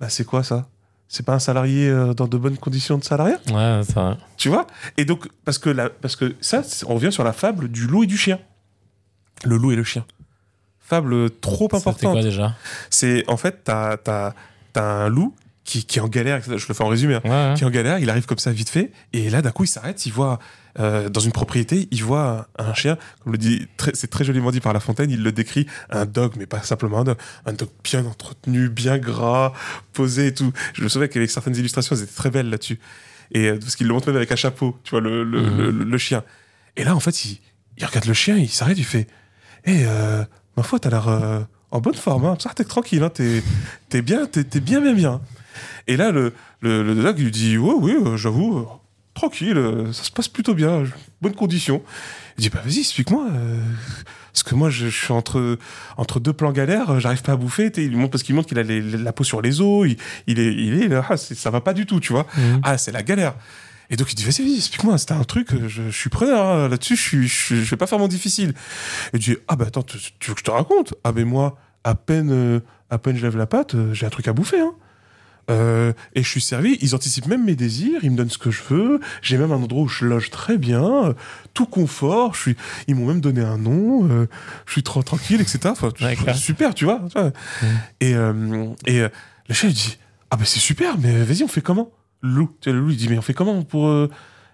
Speaker 4: Bah, c'est quoi ça? C'est pas un salarié euh, dans de bonnes conditions de salariat?
Speaker 1: Ouais, c'est vrai.
Speaker 4: Tu vois? Et donc, parce que, la, parce que ça, c'est- on revient sur la fable du loup et du chien. Le loup et le chien. Fable trop importante.
Speaker 1: quoi déjà?
Speaker 4: C'est en fait, t'as as, un loup qui, qui est en galère, je le fais en résumé, hein,
Speaker 1: Ouais, ouais.
Speaker 4: qui est en galère, il arrive comme ça vite fait, et là d'un coup il s'arrête, il voit euh, dans une propriété, il voit un, chien, comme le dit, c'est très joliment dit par La Fontaine, il le décrit, un dog, mais pas simplement un dog, un dog bien entretenu, bien gras, posé et tout. Je me souviens qu'avec certaines illustrations, elles étaient très belles là-dessus. Et euh, parce qu'il le montre même avec un chapeau, tu vois, le, le,
Speaker 1: Mhm.
Speaker 4: le- le- le chien. Et là, en fait, il, il regarde le chien, il s'arrête, il fait Hé, euh, ma foi, t'as l'air en bonne forme, hein. Ça, t'es tranquille, hein. T'es t'es bien, t'es bien, bien, bien. Et là, le, le, le dog lui dit Ouais, oui, j'avoue, tranquille, euh, ça se passe plutôt bien, bonne condition. Il dit Bah, vas-y, explique-moi. euh, parce que moi, je, je suis entre, entre deux plans galères, euh, j'arrive pas à bouffer. Il montre, parce qu'il montre qu'il a les- la peau sur les os, il, il est, il est là, ah, ça va pas du tout, tu vois.
Speaker 1: Mhm.
Speaker 4: Ah, c'est la galère. Et donc il dit, vas-y, explique-moi, c'était un truc, je, je suis preneur hein, là-dessus, je, suis- je, je vais pas faire mon difficile. Et il dit, ah bah attends, tu, tu veux que je te raconte? Ah ben moi, à peine, euh, à peine je lève la patte, j'ai un truc à bouffer. Hein. Euh, et je suis servi, ils anticipent même mes désirs, ils me donnent ce que je veux, j'ai même un endroit où je loge très bien, euh, tout confort, je suis, ils m'ont même donné un nom, euh, je suis trop tranquille, etc. Enfin,
Speaker 1: D'accord.
Speaker 4: super, tu vois. tu vois. Et, euh, et euh, le chef dit, ah ben c'est super, mais vas-y, on fait comment? Le loup, tu sais, le loup, il dit, mais on fait comment pour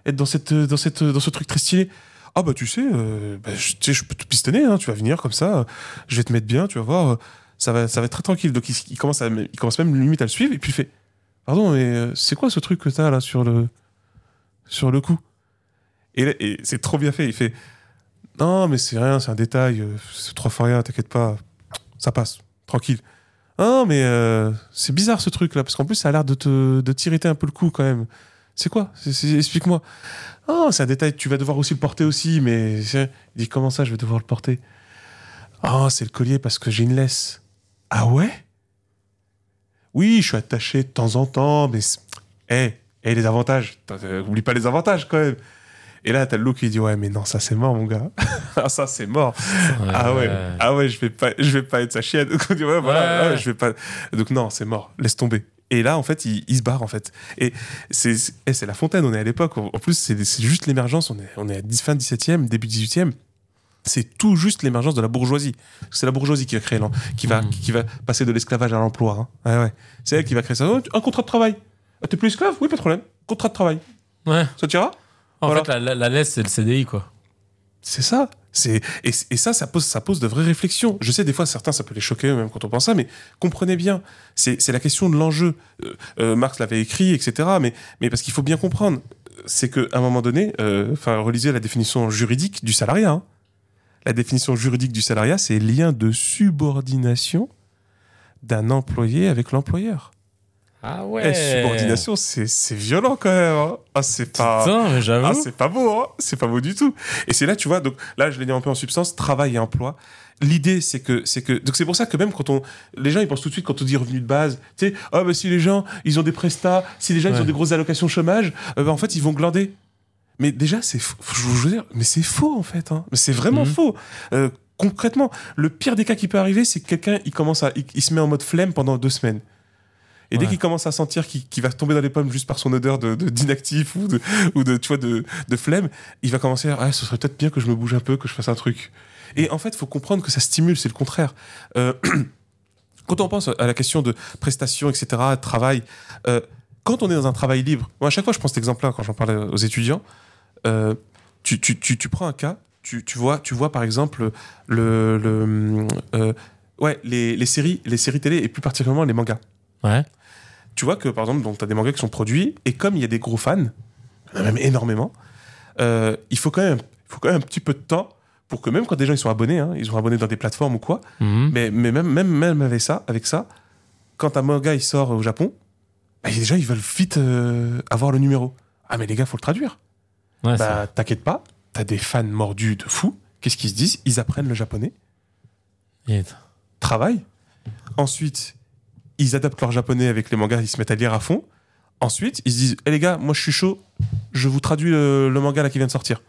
Speaker 4: être dans, cette, dans, cette, dans ce truc très stylé Ah bah tu sais, bah, je, tu sais, je peux te pistonner, hein, tu vas venir comme ça, je vais te mettre bien, tu vas voir, ça va, ça va être très tranquille. Donc il, commence il commence même limite à le suivre, et puis il fait, pardon, mais euh, c'est quoi ce truc que t'as là sur le, sur le cou Et, c'est trop bien fait, il fait, non mais c'est rien, c'est un détail, euh, c'est trois fois rien, t'inquiète pas, ça passe, tranquille. Ah, mais euh, c'est bizarre ce truc là, parce qu'en plus ça a l'air de te de t'irriter un peu le cou quand même. C'est quoi? Explique-moi. Ah, c'est un détail, tu vas devoir aussi le porter aussi, mais il dit comment ça je vais devoir le porter? Ah, c'est le collier parce que j'ai une laisse. Ah ouais? Oui, je suis attaché de temps en temps, mais. Eh, eh, les avantages. Euh, Oublie pas les avantages quand même. Et là, t'as le loup qui dit Ouais, mais non, ça c'est mort, mon gars. ah, *laughs* ça c'est mort. Ah ouais, ah ouais, je vais pas, je vais pas être sa chienne. *laughs* Donc on dit ouais, voilà,
Speaker 1: Ouais.
Speaker 4: ouais, je vais pas. Donc non, c'est mort. Laisse tomber. Et là, en fait, il, il se barre, en fait. Et c'est c'est- eh, la fontaine, on est à l'époque. En plus, c'est c'est juste l'émergence. On est, on est à 10 fin 17e, début 18e. C'est tout juste l'émergence de la bourgeoisie. C'est la bourgeoisie qui va créer, qui va, qui va passer de l'esclavage à l'emploi. hein. Ouais, ouais. C'est elle qui va créer ça. Oh, un contrat de travail. Ah, T'es plus esclave? Oui, pas de problème. Contrat de travail.
Speaker 1: Ouais.
Speaker 4: Ça t'ira
Speaker 1: En
Speaker 4: Voilà.
Speaker 1: fait, la, la, la laisse, c'est le CDI, quoi.
Speaker 4: C'est ça. Et, et ça, ça pose, ça pose de vraies réflexions. Je sais des fois certains, ça peut les choquer même quand on pense ça, mais comprenez bien, c'est la question de l'enjeu. Euh, euh, Marx l'avait écrit, etc. Mais mais parce qu'il faut bien comprendre, c'est que à un moment donné, euh, relisez la définition juridique du salariat. hein. La définition juridique du salariat, c'est lien de subordination d'un employé avec l'employeur.
Speaker 1: Ah
Speaker 4: Et subordination, c'est violent quand même. hein. Ah, c'est pas. Ah, c'est pas beau, hein c'est pas beau du tout. Et c'est là, tu vois, donc là, je l'ai dit un peu en substance, travail et emploi. L'idée, c'est que, c'est que, donc c'est pour ça que même quand on, les gens, ils pensent tout de suite quand on dit revenu de base, tu sais, ah bah si les gens, ils ont des prestats, si les gens, ils
Speaker 1: Ouais.
Speaker 4: ont des grosses allocations chômage, euh, bah, en fait, ils vont glander. Mais déjà, c'est, faux. je veux dire, mais c'est faux en fait, hein. Mais c'est vraiment
Speaker 1: Mhm.
Speaker 4: faux. Euh, concrètement, le pire des cas qui peut arriver, c'est que quelqu'un, il commence à, il, il se met en mode flemme pendant deux semaines. Et dès qu'il commence à sentir qu'il va tomber dans les pommes juste par son odeur de d'inactif ou de, ou de, tu vois, de, de flemme, il va commencer à ah, ce serait peut-être bien que je me bouge un peu, que je fasse un truc. Et en fait, il faut comprendre que ça stimule, c'est le contraire. Euh, *clears throat* quand on pense à la question de prestation, etc., de travail, euh, quand on est dans un travail libre, moi à chaque fois je prends cet exemple-là quand j'en parle aux étudiants, euh, tu, tu, tu, tu prends un cas, tu, tu, vois, tu vois par exemple le, le, euh, ouais, les, les, séries, les séries télé et plus particulièrement les mangas
Speaker 1: Ouais.
Speaker 4: tu vois que par exemple, tu as des mangas qui sont produits, et comme il y a des gros fans, même énormément, euh, il faut quand, même, faut quand même un petit peu de temps pour que même quand des gens ils sont abonnés, hein, ils sont abonnés dans des plateformes ou quoi,
Speaker 1: Mhm.
Speaker 4: mais, mais même, même, même avec ça, avec ça, quand un manga il sort au Japon, bah, déjà ils veulent vite euh, avoir le numéro. Ah mais les gars, faut le traduire.
Speaker 1: Ouais,
Speaker 4: bah t'inquiète pas, t'as des fans mordus de fou. Qu'est-ce qu'ils se disent? Ils apprennent le japonais,
Speaker 1: vrai.
Speaker 4: travaillent. Ensuite, ils adaptent leur japonais avec les mangas, ils se mettent à lire à fond. Ensuite, ils se disent Eh les gars, moi je suis chaud, je vous traduis le, le manga là qui vient de sortir.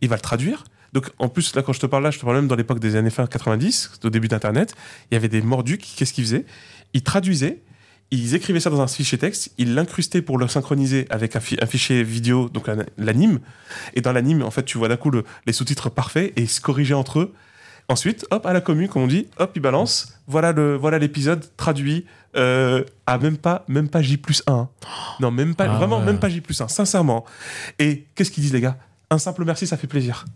Speaker 4: Il va le traduire. Donc en plus, là quand je te parle là, je te parle même dans l'époque des années fin 90, au début d'Internet, il y avait des mordus qui, qu'est-ce qu'ils faisaient? Ils traduisaient, ils écrivaient ça dans un fichier texte, ils l'incrustaient pour le synchroniser avec un, fi- un fichier vidéo, donc l'anime. Et dans l'anime, en fait, tu vois d'un coup le- les sous-titres parfaits et ils se corrigeaient entre eux. Ensuite, hop, à la commune, comme on dit, hop, ils balancent. Voilà le, voilà l'épisode traduit euh, à même pas, même pas J plus 1. Non, même pas,
Speaker 1: Ah
Speaker 4: vraiment,
Speaker 1: ouais.
Speaker 4: même pas J plus 1, sincèrement. Et qu'est-ce qu'ils disent, les gars? Un simple merci, ça fait plaisir.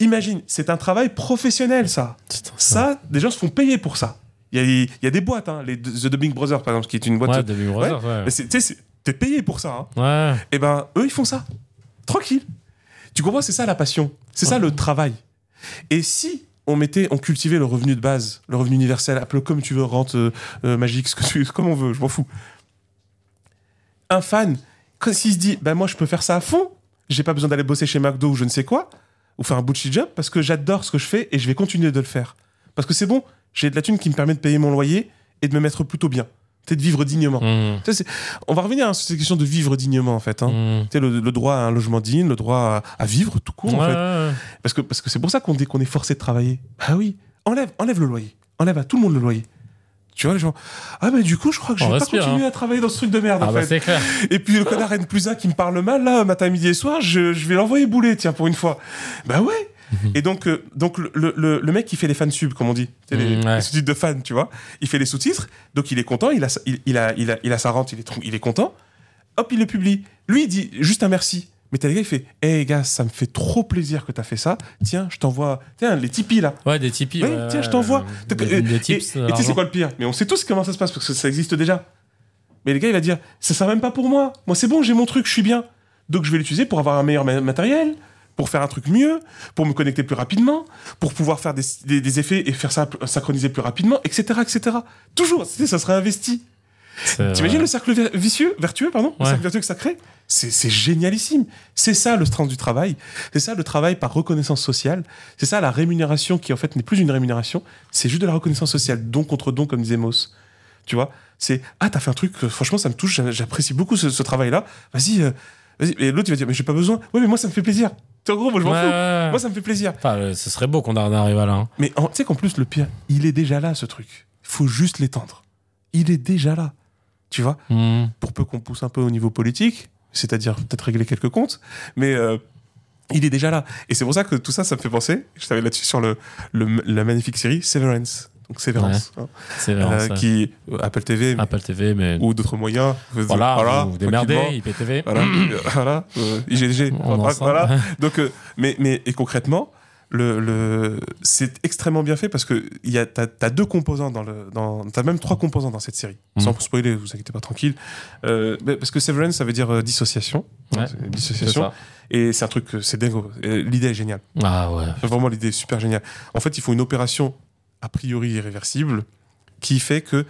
Speaker 4: Imagine, c'est un travail professionnel, ça. Ça, des gens se font payer pour ça. Il y a, il y a des boîtes, hein, les The Dubbing Brothers, par exemple, qui est une boîte.
Speaker 1: Ouais, The Big Brother, ouais.
Speaker 4: C'est- T'es payé pour ça. hein.
Speaker 1: Ouais.
Speaker 4: Et ben, eux, ils font ça. Tranquille. Tu comprends C'est ça la passion. C'est ça le travail. Et si on mettait, on cultivait le revenu de base, le revenu universel, appelle-le comme tu veux, rente euh, euh, magique, ce que tu, *laughs* comme on veut, je m'en fous. Un fan, quand s'il se dit, ben moi je peux faire ça à fond, j'ai pas besoin d'aller bosser chez McDo ou je ne sais quoi, ou faire un bullshit job parce que j'adore ce que je fais et je vais continuer de le faire. Parce que c'est bon, j'ai de la thune qui me permet de payer mon loyer et de me mettre plutôt bien. C'est de vivre dignement. C'est- on va revenir à cette question de vivre dignement en fait. Hein. Sais, le, le droit à un logement digne, le droit à, à vivre tout court en fait. Parce que parce que c'est pour ça qu'on dit qu'on est forcé de travailler. Ah oui, enlève enlève le loyer, enlève à tout le monde le loyer. Tu vois les gens. Ah bah du coup je crois que je vais pas continuer
Speaker 1: hein.
Speaker 4: à travailler dans ce truc de merde
Speaker 1: Ah
Speaker 4: en
Speaker 1: bah
Speaker 4: fait.
Speaker 1: c'est clair.
Speaker 4: Et puis le connard N plus 1 qui me parle mal là matin midi et soir, je, je vais l'envoyer bouler tiens pour une fois. Bah ouais.
Speaker 1: Mhm.
Speaker 4: Et donc, euh, donc le, le, le mec qui fait les fans sub, comme on dit, les,
Speaker 1: ouais.
Speaker 4: les sous-titres de fans, tu vois, il fait les sous-titres, donc il est content, il a, sa- il, il a, il, a, il a sa rente, il est, il est content, hop, il le publie. Lui, il dit juste un merci. Mais t'as les gars, il fait Hé gars, ça me fait trop plaisir que t'as fait ça. Tiens, je t'envoie. Tiens, les Tipeee là.
Speaker 1: Ouais, des Tipeee. Ouais,
Speaker 4: tiens, je t'envoie.
Speaker 1: euh,
Speaker 4: Des,
Speaker 1: Des, des
Speaker 4: et-
Speaker 1: tips.
Speaker 4: et
Speaker 1: euh,
Speaker 4: tu sais, c'est quoi le pire? Mais on sait tous comment ça se passe parce que ça existe déjà. Mais les gars, il va dire Ça sert même pas pour moi. Moi, c'est bon, j'ai mon truc, je suis bien. Donc, je vais l'utiliser pour avoir un meilleur ma- matériel, pour faire un truc mieux, pour me connecter plus rapidement, pour pouvoir faire des, des- des effets et faire ça synchroniser plus rapidement, etc. etc. Toujours, ça serait investi. T'imagines le cercle vicieux, vertueux, pardon Le cercle vertueux que ça crée? C'est génialissime. C'est ça le sens du travail. C'est ça le travail par reconnaissance sociale. C'est ça la rémunération qui en fait n'est plus une rémunération. C'est juste de la reconnaissance sociale, don contre don, comme disait Mauss. Tu vois? C'est ah, t'as fait un truc, euh, franchement, ça me touche, j'a- j'apprécie beaucoup ce, ce travail-là. Vas-y, euh, vas-y. Et l'autre, il va dire, mais j'ai pas besoin. Ouais, mais moi, ça me fait plaisir. En gros, moi, je m'en
Speaker 1: Ouais,
Speaker 4: fous.
Speaker 1: ouais.
Speaker 4: Moi, ça me fait plaisir.
Speaker 1: Enfin, euh, ce serait beau qu'on en arrive à là. hein.
Speaker 4: Mais en- tu sais qu'en plus, le pire, il est déjà là, ce truc. Il faut juste l'étendre. il est déjà là. Tu vois?
Speaker 1: Hmm.
Speaker 4: Pour peu qu'on pousse un peu au niveau politique, c'est-à-dire peut-être régler quelques comptes, mais euh, il est déjà là. Et c'est pour ça que tout ça, ça me fait penser, je t'avais là-dessus sur le, le- la magnifique série Severance. Donc Severance. hein, euh, qui euh, Apple TV mais-
Speaker 1: Apple TV, mais.
Speaker 4: ou d'autres moyens.
Speaker 1: Voilà, vous vous démerdez. IPTV.
Speaker 4: Voilà, *clears throat* voilà euh, IGG. Voilà. *laughs* Donc, mais, mais et concrètement, le, le, c'est extrêmement bien fait parce que il y a, t'as, t'as deux composants dans le, dans, t'as même trois composants dans cette série.
Speaker 1: Mhm.
Speaker 4: Sans spoiler, vous inquiétez pas, tranquille. Euh, parce que Severance, ça veut dire euh, dissociation.
Speaker 1: Ouais,
Speaker 4: dissociation. Et c'est un truc, c'est dingo. L'idée est géniale.
Speaker 1: Ah ouais.
Speaker 4: Vraiment, l'idée est super géniale. En fait, ils font une opération a priori irréversible qui fait que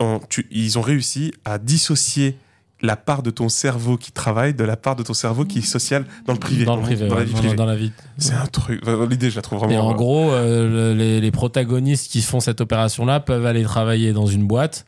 Speaker 4: en- tu- ils ont réussi à dissocier la part de ton cerveau qui travaille de la part de ton cerveau qui est social dans le privé.
Speaker 1: Dans le privé,
Speaker 4: dans la vie
Speaker 1: dans-
Speaker 4: privée.
Speaker 1: dans la vie.
Speaker 4: C'est un truc. L'idée, je la trouve vraiment.
Speaker 1: Et en gros, euh, le- les, les protagonistes qui font cette opération-là peuvent aller travailler dans une boîte.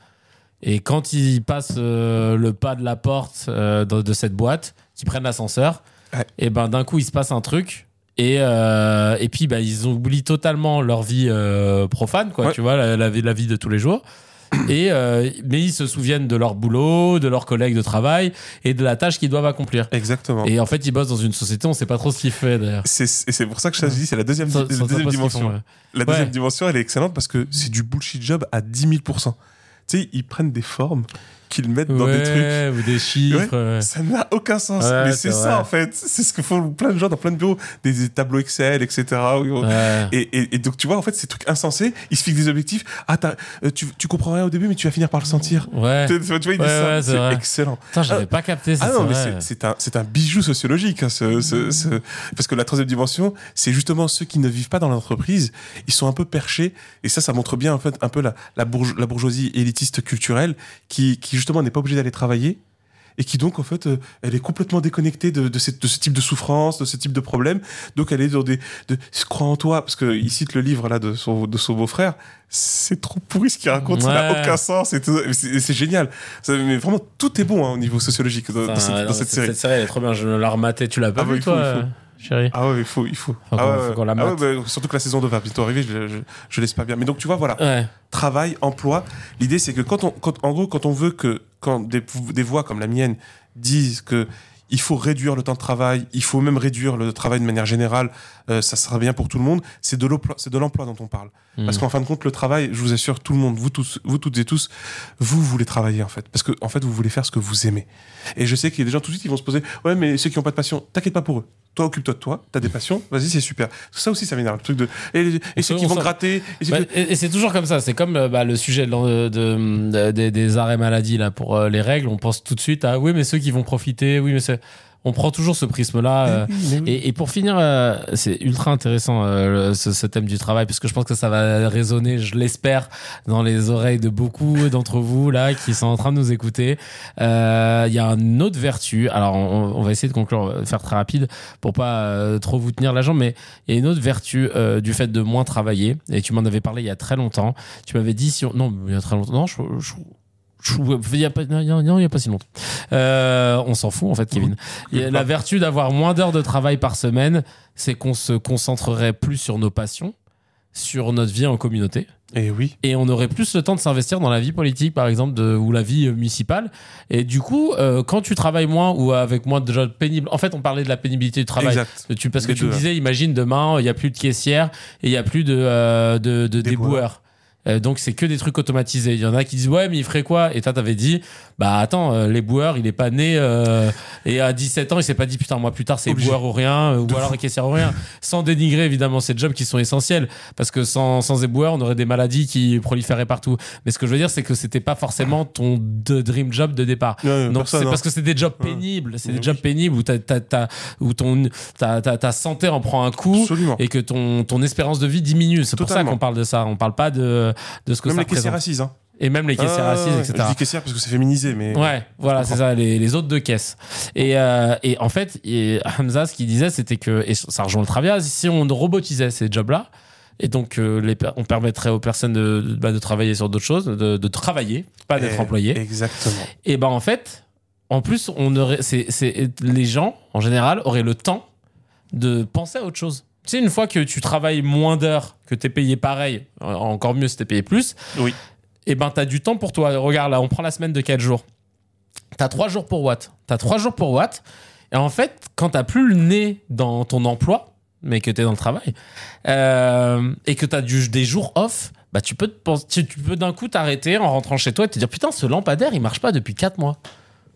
Speaker 1: Et quand ils passent euh, le pas de la porte euh, de, de cette boîte, qu'ils prennent l'ascenseur,
Speaker 4: Ouais.
Speaker 1: et ben d'un coup il se passe un truc. Et, euh, et puis bah, ils oublient totalement leur vie euh, profane, quoi,
Speaker 4: Ouais.
Speaker 1: tu vois, la, la vie, la vie de tous les jours. *clears throat* Et, euh, mais ils se souviennent de leur boulot, de leurs collègues de travail et de la tâche qu'ils doivent accomplir.
Speaker 4: Exactement.
Speaker 1: Et en fait, ils bossent dans une société, on sait pas trop ce qu'ils font d'ailleurs.
Speaker 4: C'est, et c'est pour ça que je te dis, c'est la deuxième,
Speaker 1: Ça-
Speaker 4: la
Speaker 1: ça-
Speaker 4: deuxième dimension.
Speaker 1: font, ouais.
Speaker 4: La deuxième
Speaker 1: Ouais.
Speaker 4: dimension, elle est excellente parce que c'est du bullshit job à 10 000% Tu sais, ils prennent des formes qu'ils mettent dans des trucs.
Speaker 1: Ou des chiffres.
Speaker 4: Ouais,
Speaker 1: ouais.
Speaker 4: Ça n'a aucun sens. Mais
Speaker 1: c'est
Speaker 4: ça,
Speaker 1: vrai.
Speaker 4: en fait. C'est ce que font plein de gens dans plein de bureaux. Des, des tableaux Excel, etc. Et, et- et donc, tu vois, en fait, ces trucs insensés, ils se fixent des objectifs. Ah, euh, tu, tu comprends rien au début, mais tu vas finir par le sentir.
Speaker 1: Ouais.
Speaker 4: Tu, tu vois, ils disent ça.
Speaker 1: c'est
Speaker 4: excellent.
Speaker 1: Putain, j'avais pas capté ça.
Speaker 4: Ah non,
Speaker 1: c'est
Speaker 4: mais c'est- un, un bijou sociologique. hein, ce, ce- ce- Parce que la troisième dimension, c'est justement ceux qui ne vivent pas dans l'entreprise. Ils sont un peu perchés. Et ça, ça montre bien, en fait, un peu la, la, bourge- la bourgeoisie élitiste culturelle qui, qui justement, n'est pas obligée d'aller travailler. Et qui donc, en fait, euh, elle est complètement déconnectée de, de, cette- de ce type de souffrance, de ce type de problème. Donc, elle est dans des. De, crois en toi, parce qu'il cite le livre là de son, de son beau-frère. C'est trop pourri ce qu'il raconte, ça n'a aucun sens. C'est génial. Ça- mais vraiment, tout est bon hein, au niveau sociologique dans, cette,
Speaker 1: ouais,
Speaker 4: dans
Speaker 1: non,
Speaker 4: cette
Speaker 1: cette-
Speaker 4: série.
Speaker 1: Cette série, elle est trop bien. Je l'ai rematée. Tu l'as pas
Speaker 4: Ah bah,
Speaker 1: vu,
Speaker 4: il faut,
Speaker 1: toi,
Speaker 4: il faut.
Speaker 1: euh, chérie
Speaker 4: Ah ouais, il faut, il faut. Ah ouais,
Speaker 1: faut
Speaker 4: ouais.
Speaker 1: qu'on la
Speaker 4: Ah ouais, bah, surtout que la saison 2 va bientôt arriver, je, je, je laisse pas bien. Mais donc, tu vois, voilà.
Speaker 1: Ouais.
Speaker 4: Travail, emploi. L'idée, c'est que quand on, quand, en gros, quand on veut que, quand des, des voix comme la mienne disent que il faut réduire le temps de travail, il faut même réduire le travail de manière générale, euh, ça sera bien pour tout le monde. C'est de l'emploi, c'est de l'emploi dont on parle. Parce
Speaker 1: Mhm.
Speaker 4: qu'en fin de compte, le travail, je vous assure, tout le monde, vous tous, vous toutes et tous, vous voulez travailler en fait, parce que en fait, vous voulez faire ce que vous aimez. Et je sais qu'il y a des gens tout de suite qui vont se poser, ouais, mais ceux qui n'ont pas de passion, t'inquiète pas pour eux. Toi, occupe-toi de toi, t'as des passions, vas-y, c'est super. Ça aussi, ça m'énerve, le truc de. Et, ceux qui
Speaker 1: on
Speaker 4: vont gratter. et
Speaker 1: Bah, et c'est toujours comme ça. C'est comme euh, bah, le sujet de, l'en- de- de- des- des arrêts maladie là pour euh, les règles. On pense tout de suite à oui, mais ceux qui vont profiter. Oui, mais c'est. On prend toujours ce prisme-là. euh, et, et pour finir, euh, c'est ultra intéressant euh, le- ce, ce thème du travail parce que je pense que ça va résonner, je l'espère, dans les oreilles de beaucoup d'entre vous là qui sont en train de nous écouter. Euh, Il y a une autre vertu. Alors, on, on va essayer de conclure, faire très rapide pour pas euh, trop vous tenir la jambe, mais il y a une autre vertu euh, du fait de moins travailler. Et tu m'en avais parlé il y a très longtemps. Tu m'avais dit si on... non, il y a très longtemps. Non, je- je- il y a pas, a si longtemps. Euh, on s'en fout en fait, Kevin. *laughs* La vertu d'avoir moins d'heures de travail par semaine, c'est qu'on se concentrerait plus sur nos passions, sur notre vie en communauté.
Speaker 4: Et oui.
Speaker 1: Et on aurait plus le temps de s'investir dans la vie politique, par exemple, de, ou la vie euh, municipale. Et du coup, euh, quand tu travailles moins ou avec moins de jobs pénibles, en fait, on parlait de la pénibilité du travail.
Speaker 4: Exact.
Speaker 1: Tu, parce que tu me disais, imagine demain, il n'y a plus de caissière et il n'y a plus de, euh, de, de
Speaker 4: Déboueurs.
Speaker 1: Euh, donc c'est que des trucs automatisés. Il y en a qui disent ouais mais il ferait quoi? Et toi t'avais dit bah attends euh, les boueurs il est pas né euh, et à 17 ans il s'est pas dit putain moi plus tard c'est boueur ou rien euh, ou alors caissière ou rien. Sans dénigrer évidemment ces jobs qui sont essentiels parce que sans sans éboueurs on aurait des maladies qui proliféraient partout. Mais ce que je veux dire c'est que c'était pas forcément ton de dream job de départ.
Speaker 4: Ouais,
Speaker 1: Donc c'est
Speaker 4: hein.
Speaker 1: parce que c'est des jobs
Speaker 4: Ouais.
Speaker 1: pénibles, c'est des jobs pénibles où, t'as- t'as- où ton, ta, ta, ta santé en prend un coup
Speaker 4: Absolument.
Speaker 1: et que ton, ton espérance de vie diminue. C'est pour ça qu'on parle de ça. On parle pas de, de ce que
Speaker 4: Même
Speaker 1: ça
Speaker 4: les caissières assises, hein.
Speaker 1: Et même les caissières
Speaker 4: Ah,
Speaker 1: assises, etc.
Speaker 4: Je dis caissière parce que c'est féminisé, mais.
Speaker 1: Ouais, voilà, c'est ça, les, les autres deux caisses. Et, euh, et en fait, et Hamza, ce qu'il disait, c'était que, et ça rejoint le travail, si on robotisait ces jobs-là, et donc euh, les, on permettrait aux personnes de, de, bah, de travailler sur d'autres choses, de, de travailler, pas d'être
Speaker 4: Eh,
Speaker 1: employé.
Speaker 4: Exactement.
Speaker 1: Et ben en fait, en plus, on aurait, les gens, en général, auraient le temps de penser à autre chose. Tu sais, une fois que tu travailles moins d'heures, que tu es payé pareil, encore mieux si tu es payé plus,
Speaker 4: Oui.
Speaker 1: et ben t'as du temps pour toi. Regarde là, on prend la semaine de 4 jours. T'as 3 jours pour Watt. T'as 3 jours pour Watt. Et en fait, quand t'as plus le nez dans ton emploi, mais que t'es dans le travail, euh, et que t'as du, des jours off, bah tu peux, te penser- tu, tu peux d'un coup t'arrêter en rentrant chez toi et te dire putain, ce lampadaire il marche pas depuis 4 mois.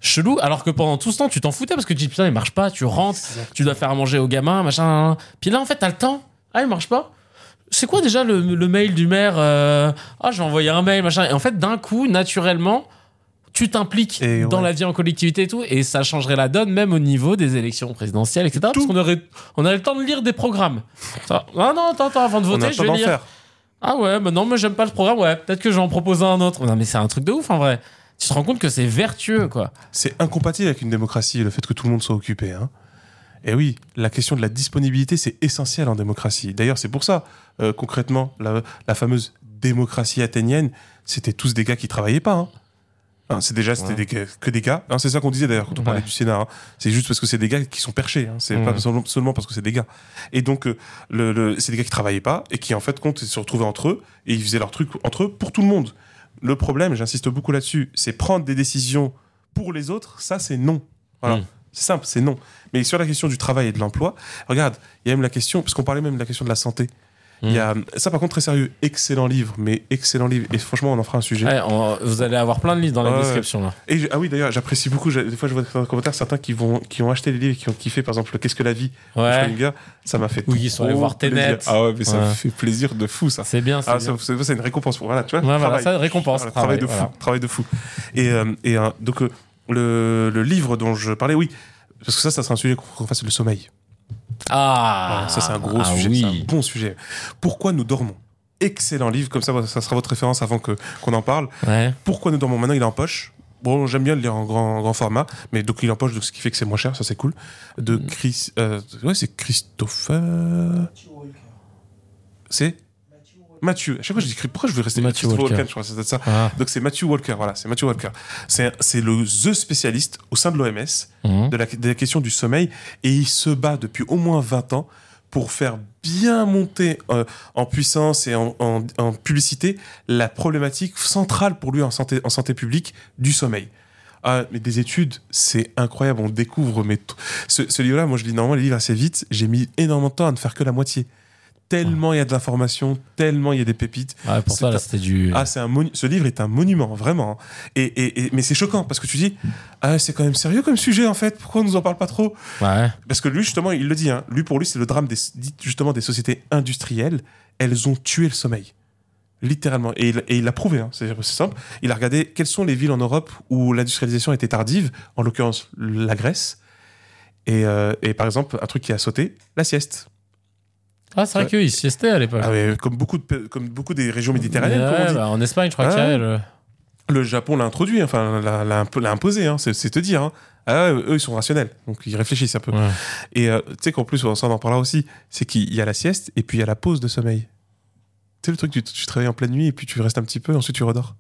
Speaker 1: Chelou, alors que pendant tout ce temps tu t'en foutais parce que tu dis putain, il marche pas, tu rentres, tu dois faire à manger aux gamins, machin. Puis là en fait, t'as le temps. Ah, il marche pas c'est quoi déjà le, le mail du maire euh, Ah, je vais envoyer un mail, machin. Et en fait, d'un coup, naturellement, tu t'impliques dans
Speaker 4: ouais.
Speaker 1: la vie en collectivité et tout, et ça changerait la donne même au niveau des élections présidentielles, etc. Parce qu'on aurait, on aurait le temps de lire des programmes. Ça- Ah non, attends, attends, avant de voter, je vais lire.
Speaker 4: faire.
Speaker 1: Ah ouais, bah non, mais j'aime pas le programme, ouais, peut-être que je vais en proposer un autre. Non, mais c'est un truc de ouf en vrai. Tu te rends compte que c'est vertueux, quoi.
Speaker 4: C'est incompatible avec une démocratie, le fait que tout le monde soit occupé. Hein. Et oui, la question de la disponibilité, c'est essentiel en démocratie. D'ailleurs, c'est pour ça, euh, concrètement, la, la fameuse démocratie athénienne, c'était tous des gars qui travaillaient pas. Hein. Hein, c'est déjà c'était des que des gars. Hein, c'est ça qu'on disait d'ailleurs quand on parlait du Sénat. hein. C'est juste parce que c'est des gars qui sont perchés. Hein. C'est
Speaker 1: Mhm.
Speaker 4: pas seulement, seulement parce que c'est des gars. Et donc, euh, le, le- c'est des gars qui travaillaient pas et qui en fait compte se retrouvaient entre eux et ils faisaient leur truc entre eux pour tout le monde. Le problème, j'insiste beaucoup là-dessus, c'est prendre des décisions pour les autres. Ça, c'est non. Voilà.
Speaker 1: Mhm.
Speaker 4: C'est simple, c'est non. Mais sur la question du travail et de l'emploi, regarde, il y a même la question, parce qu'on parlait même de la question de la santé. Il y a, ça par contre très sérieux, excellent livre, mais excellent livre. Et franchement, on en fera un sujet.
Speaker 1: Ouais, on- vous allez avoir plein de livres dans la description là.
Speaker 4: Et je- ah oui, d'ailleurs, j'apprécie beaucoup. Des fois, je vois dans les commentaires certains qui vont, qui ont acheté les livres et qui ont kiffé, par exemple, le Qu'est-ce que la vie de. Ça m'a fait.
Speaker 1: Oui, ils sont allés voir Tenet.
Speaker 4: Ah ouais, mais ça
Speaker 1: Ouais.
Speaker 4: me fait plaisir de fou, ça.
Speaker 1: C'est bien, c'est
Speaker 4: Ah, ça, c'est une récompense pour voilà, tu vois.
Speaker 1: Ouais, voilà,
Speaker 4: travail.
Speaker 1: ça, récompense,
Speaker 4: Voilà,
Speaker 1: travail,
Speaker 4: de fou,
Speaker 1: voilà.
Speaker 4: travail de fou. Et, euh, et euh, donc euh, le, le livre dont je parlais, oui, parce que ça, ça sera un sujet qu'on fasse le sommeil.
Speaker 1: Ah,
Speaker 4: Ah, ça, c'est un gros
Speaker 1: ah
Speaker 4: sujet,
Speaker 1: oui.
Speaker 4: c'est un bon sujet. Pourquoi nous dormons? Excellent livre, comme ça, ça sera votre référence avant que qu'on en parle.
Speaker 1: Ouais.
Speaker 4: Pourquoi nous dormons Maintenant, il est en poche. Bon, j'aime bien le lire en grand, grand format, mais donc il est en poche, donc ce qui fait que c'est moins cher, ça c'est cool. De
Speaker 1: Mm.
Speaker 4: Chris, euh, ouais, c'est Christopher. C'est Mathieu. À chaque fois, je dis pourquoi je veux rester
Speaker 1: Matthew
Speaker 4: Christopher
Speaker 1: Walker.
Speaker 4: Walken, je crois c'est ça.
Speaker 1: Ah.
Speaker 4: Donc c'est Matthew Walker, voilà, c'est Matthew Walker. C'est le the spécialiste au sein de l'OMS
Speaker 1: Mhm.
Speaker 4: de, la, de la question du sommeil et il se bat depuis au moins 20 ans pour faire bien monter euh, en puissance et en, en- en publicité la problématique centrale pour lui en santé, en santé publique du sommeil. Ah, mais des études, c'est incroyable, on découvre. Mais ce, ce livre-là, moi je lis normalement les livres assez vite, j'ai mis énormément de temps à ne faire que la moitié. Tellement il y a de l'information, tellement il y a des pépites.
Speaker 1: Ouais, pour toi, c'était du.
Speaker 4: ah, c'est un monu- ce livre est un monument, vraiment. Et, et- et- mais c'est choquant parce que tu dis, ah, c'est quand même sérieux comme sujet en fait. Pourquoi on nous en parle pas trop?
Speaker 1: Ouais.
Speaker 4: Parce que lui, justement, il le dit. Hein, lui, pour lui, c'est le drame des, justement des sociétés industrielles. Elles ont tué le sommeil, littéralement. Et il, et il l'a prouvé. Hein, c'est c'est simple. Il a regardé quelles sont les villes en Europe où l'industrialisation était tardive. En l'occurrence, la Grèce. Et, euh, et par exemple, un truc qui a sauté, la sieste.
Speaker 1: Ah, c'est vrai qu'ils siestaient à l'époque.
Speaker 4: Ah, comme beaucoup de, comme beaucoup des régions méditerranéennes,
Speaker 1: Ouais,
Speaker 4: comme on dit.
Speaker 1: bah, en Espagne, je crois qu'il y
Speaker 4: Ah,
Speaker 1: avait le-
Speaker 4: Le Japon l'a introduit, enfin l'a, l'a imp- l'a imposé, hein, c'est, c'est te dire. hein. Ah, eux, ils sont rationnels, donc ils réfléchissent un peu.
Speaker 1: Ouais.
Speaker 4: Et euh, tu sais qu'en plus, on en parlera aussi, c'est qu'il y a la sieste et puis il y a la pause de sommeil. Tu sais le truc, tu, tu travailles en pleine nuit et puis tu restes un petit peu, ensuite tu redors.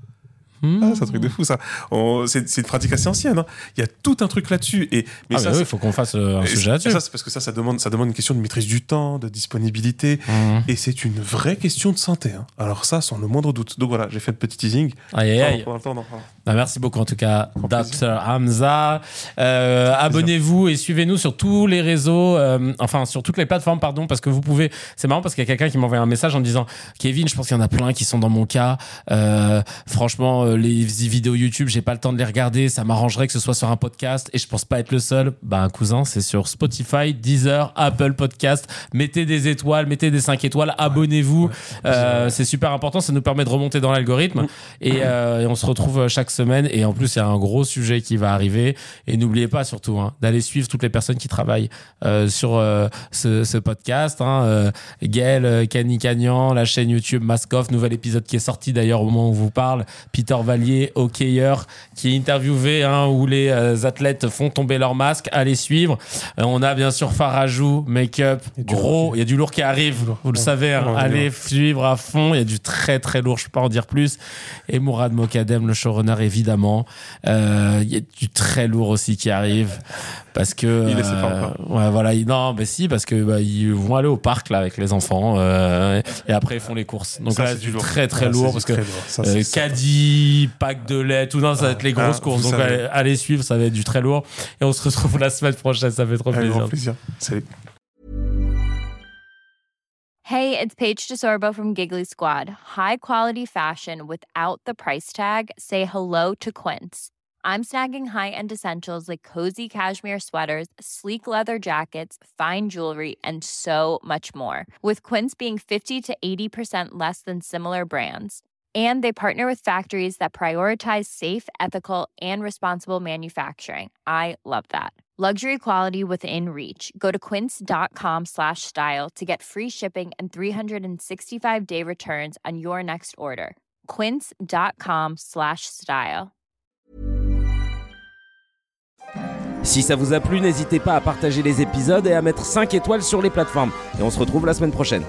Speaker 1: Hmm.
Speaker 4: Ah, c'est un truc de fou ça. C'est, c'est une pratique assez ancienne. hein. Il y a tout un truc là-dessus. Et, mais
Speaker 1: Ah,
Speaker 4: ça,
Speaker 1: oui, il faut qu'on fasse euh, un
Speaker 4: et
Speaker 1: sujet
Speaker 4: ça,
Speaker 1: là-dessus.
Speaker 4: c'est parce que ça, ça demande, ça demande une question de maîtrise du temps, de disponibilité.
Speaker 1: Mhm.
Speaker 4: Et c'est une vraie question de santé. hein. Alors ça, sans le moindre doute. Donc voilà, j'ai fait le petit teasing.
Speaker 1: Aïe, aïe, aïe.
Speaker 4: temps.
Speaker 1: Bah, merci beaucoup en tout cas, Dr Hamza. Euh, Abonnez-vous et suivez-nous sur tous les réseaux, euh, enfin sur toutes les plateformes, pardon, parce que vous pouvez. C'est marrant parce qu'il y a quelqu'un qui m'a envoyé un message en disant Kevin, je pense qu'il y en a plein qui sont dans mon cas. Euh, franchement, euh, les vidéos YouTube, j'ai pas le temps de les regarder. Ça m'arrangerait que ce soit sur un podcast et je pense pas être le seul. Bah, cousin, c'est sur Spotify, Deezer, Apple Podcast. Mettez des étoiles, mettez des 5 étoiles, abonnez-vous. Euh, c'est super important, ça nous permet de remonter dans l'algorithme. Et, euh, et on se retrouve chaque semaine. Et en plus, il y a un gros sujet qui va arriver. Et n'oubliez pas surtout hein, d'aller suivre toutes les personnes qui travaillent sur ce, ce podcast. Hein, Gaël, Kenny Cagnan, la chaîne YouTube Mask Off, nouvel épisode qui est sorti d'ailleurs au moment où on vous parle. Peter Orvalier, hockeyeur, qui est interviewé, hein, où les euh, athlètes font tomber leur masque. Allez suivre. Euh, on a bien sûr Farajou, make-up, gros. Il y a du lourd qui arrive, vous le savez. hein.
Speaker 4: Ouais,
Speaker 1: Allez
Speaker 4: ouais.
Speaker 1: suivre à fond. Il y a du très très lourd, je peux pas en dire plus. Et Mourad Mokadem, le showrunner, évidemment. Euh, Il y a du très lourd aussi qui arrive. Parce que.
Speaker 4: Il
Speaker 1: euh, ouais, voilà. il- Non, mais si, parce que bah, ils vont aller au parc là avec les enfants. euh, et après, ils font les courses. Donc
Speaker 4: Ça,
Speaker 1: là,
Speaker 4: c'est du lourd.
Speaker 1: très très
Speaker 4: Ouais,
Speaker 1: lourd parce que
Speaker 4: très lourd. Ça,
Speaker 1: euh,
Speaker 4: c'est ça.
Speaker 1: pack de lait, tout ça, ça va être les grosses
Speaker 4: Ah,
Speaker 1: courses. Donc allez, allez suivre, ça va être du très lourd. Et on se retrouve la semaine prochaine. Ça fait trop plaisir.
Speaker 4: grand plaisir. Salut.
Speaker 5: Hey, it's Paige DeSorbo from Giggly Squad. High quality fashion without the price tag. Say hello to Quince. I'm snagging high-end essentials like cozy cashmere sweaters, sleek leather jackets, fine jewelry, and so much more. With Quince being 50 to 80% less than similar brands. And they partner with factories that prioritize safe, ethical, and responsible manufacturing. I love that. Luxury quality within reach. Go to quince.com slash style to get free shipping and 365 day returns on your next order. Quince.com slash style.
Speaker 6: Si ça vous a plu, n'hésitez pas à partager les épisodes et à mettre 5 étoiles sur les plateformes. Et on se retrouve la semaine prochaine.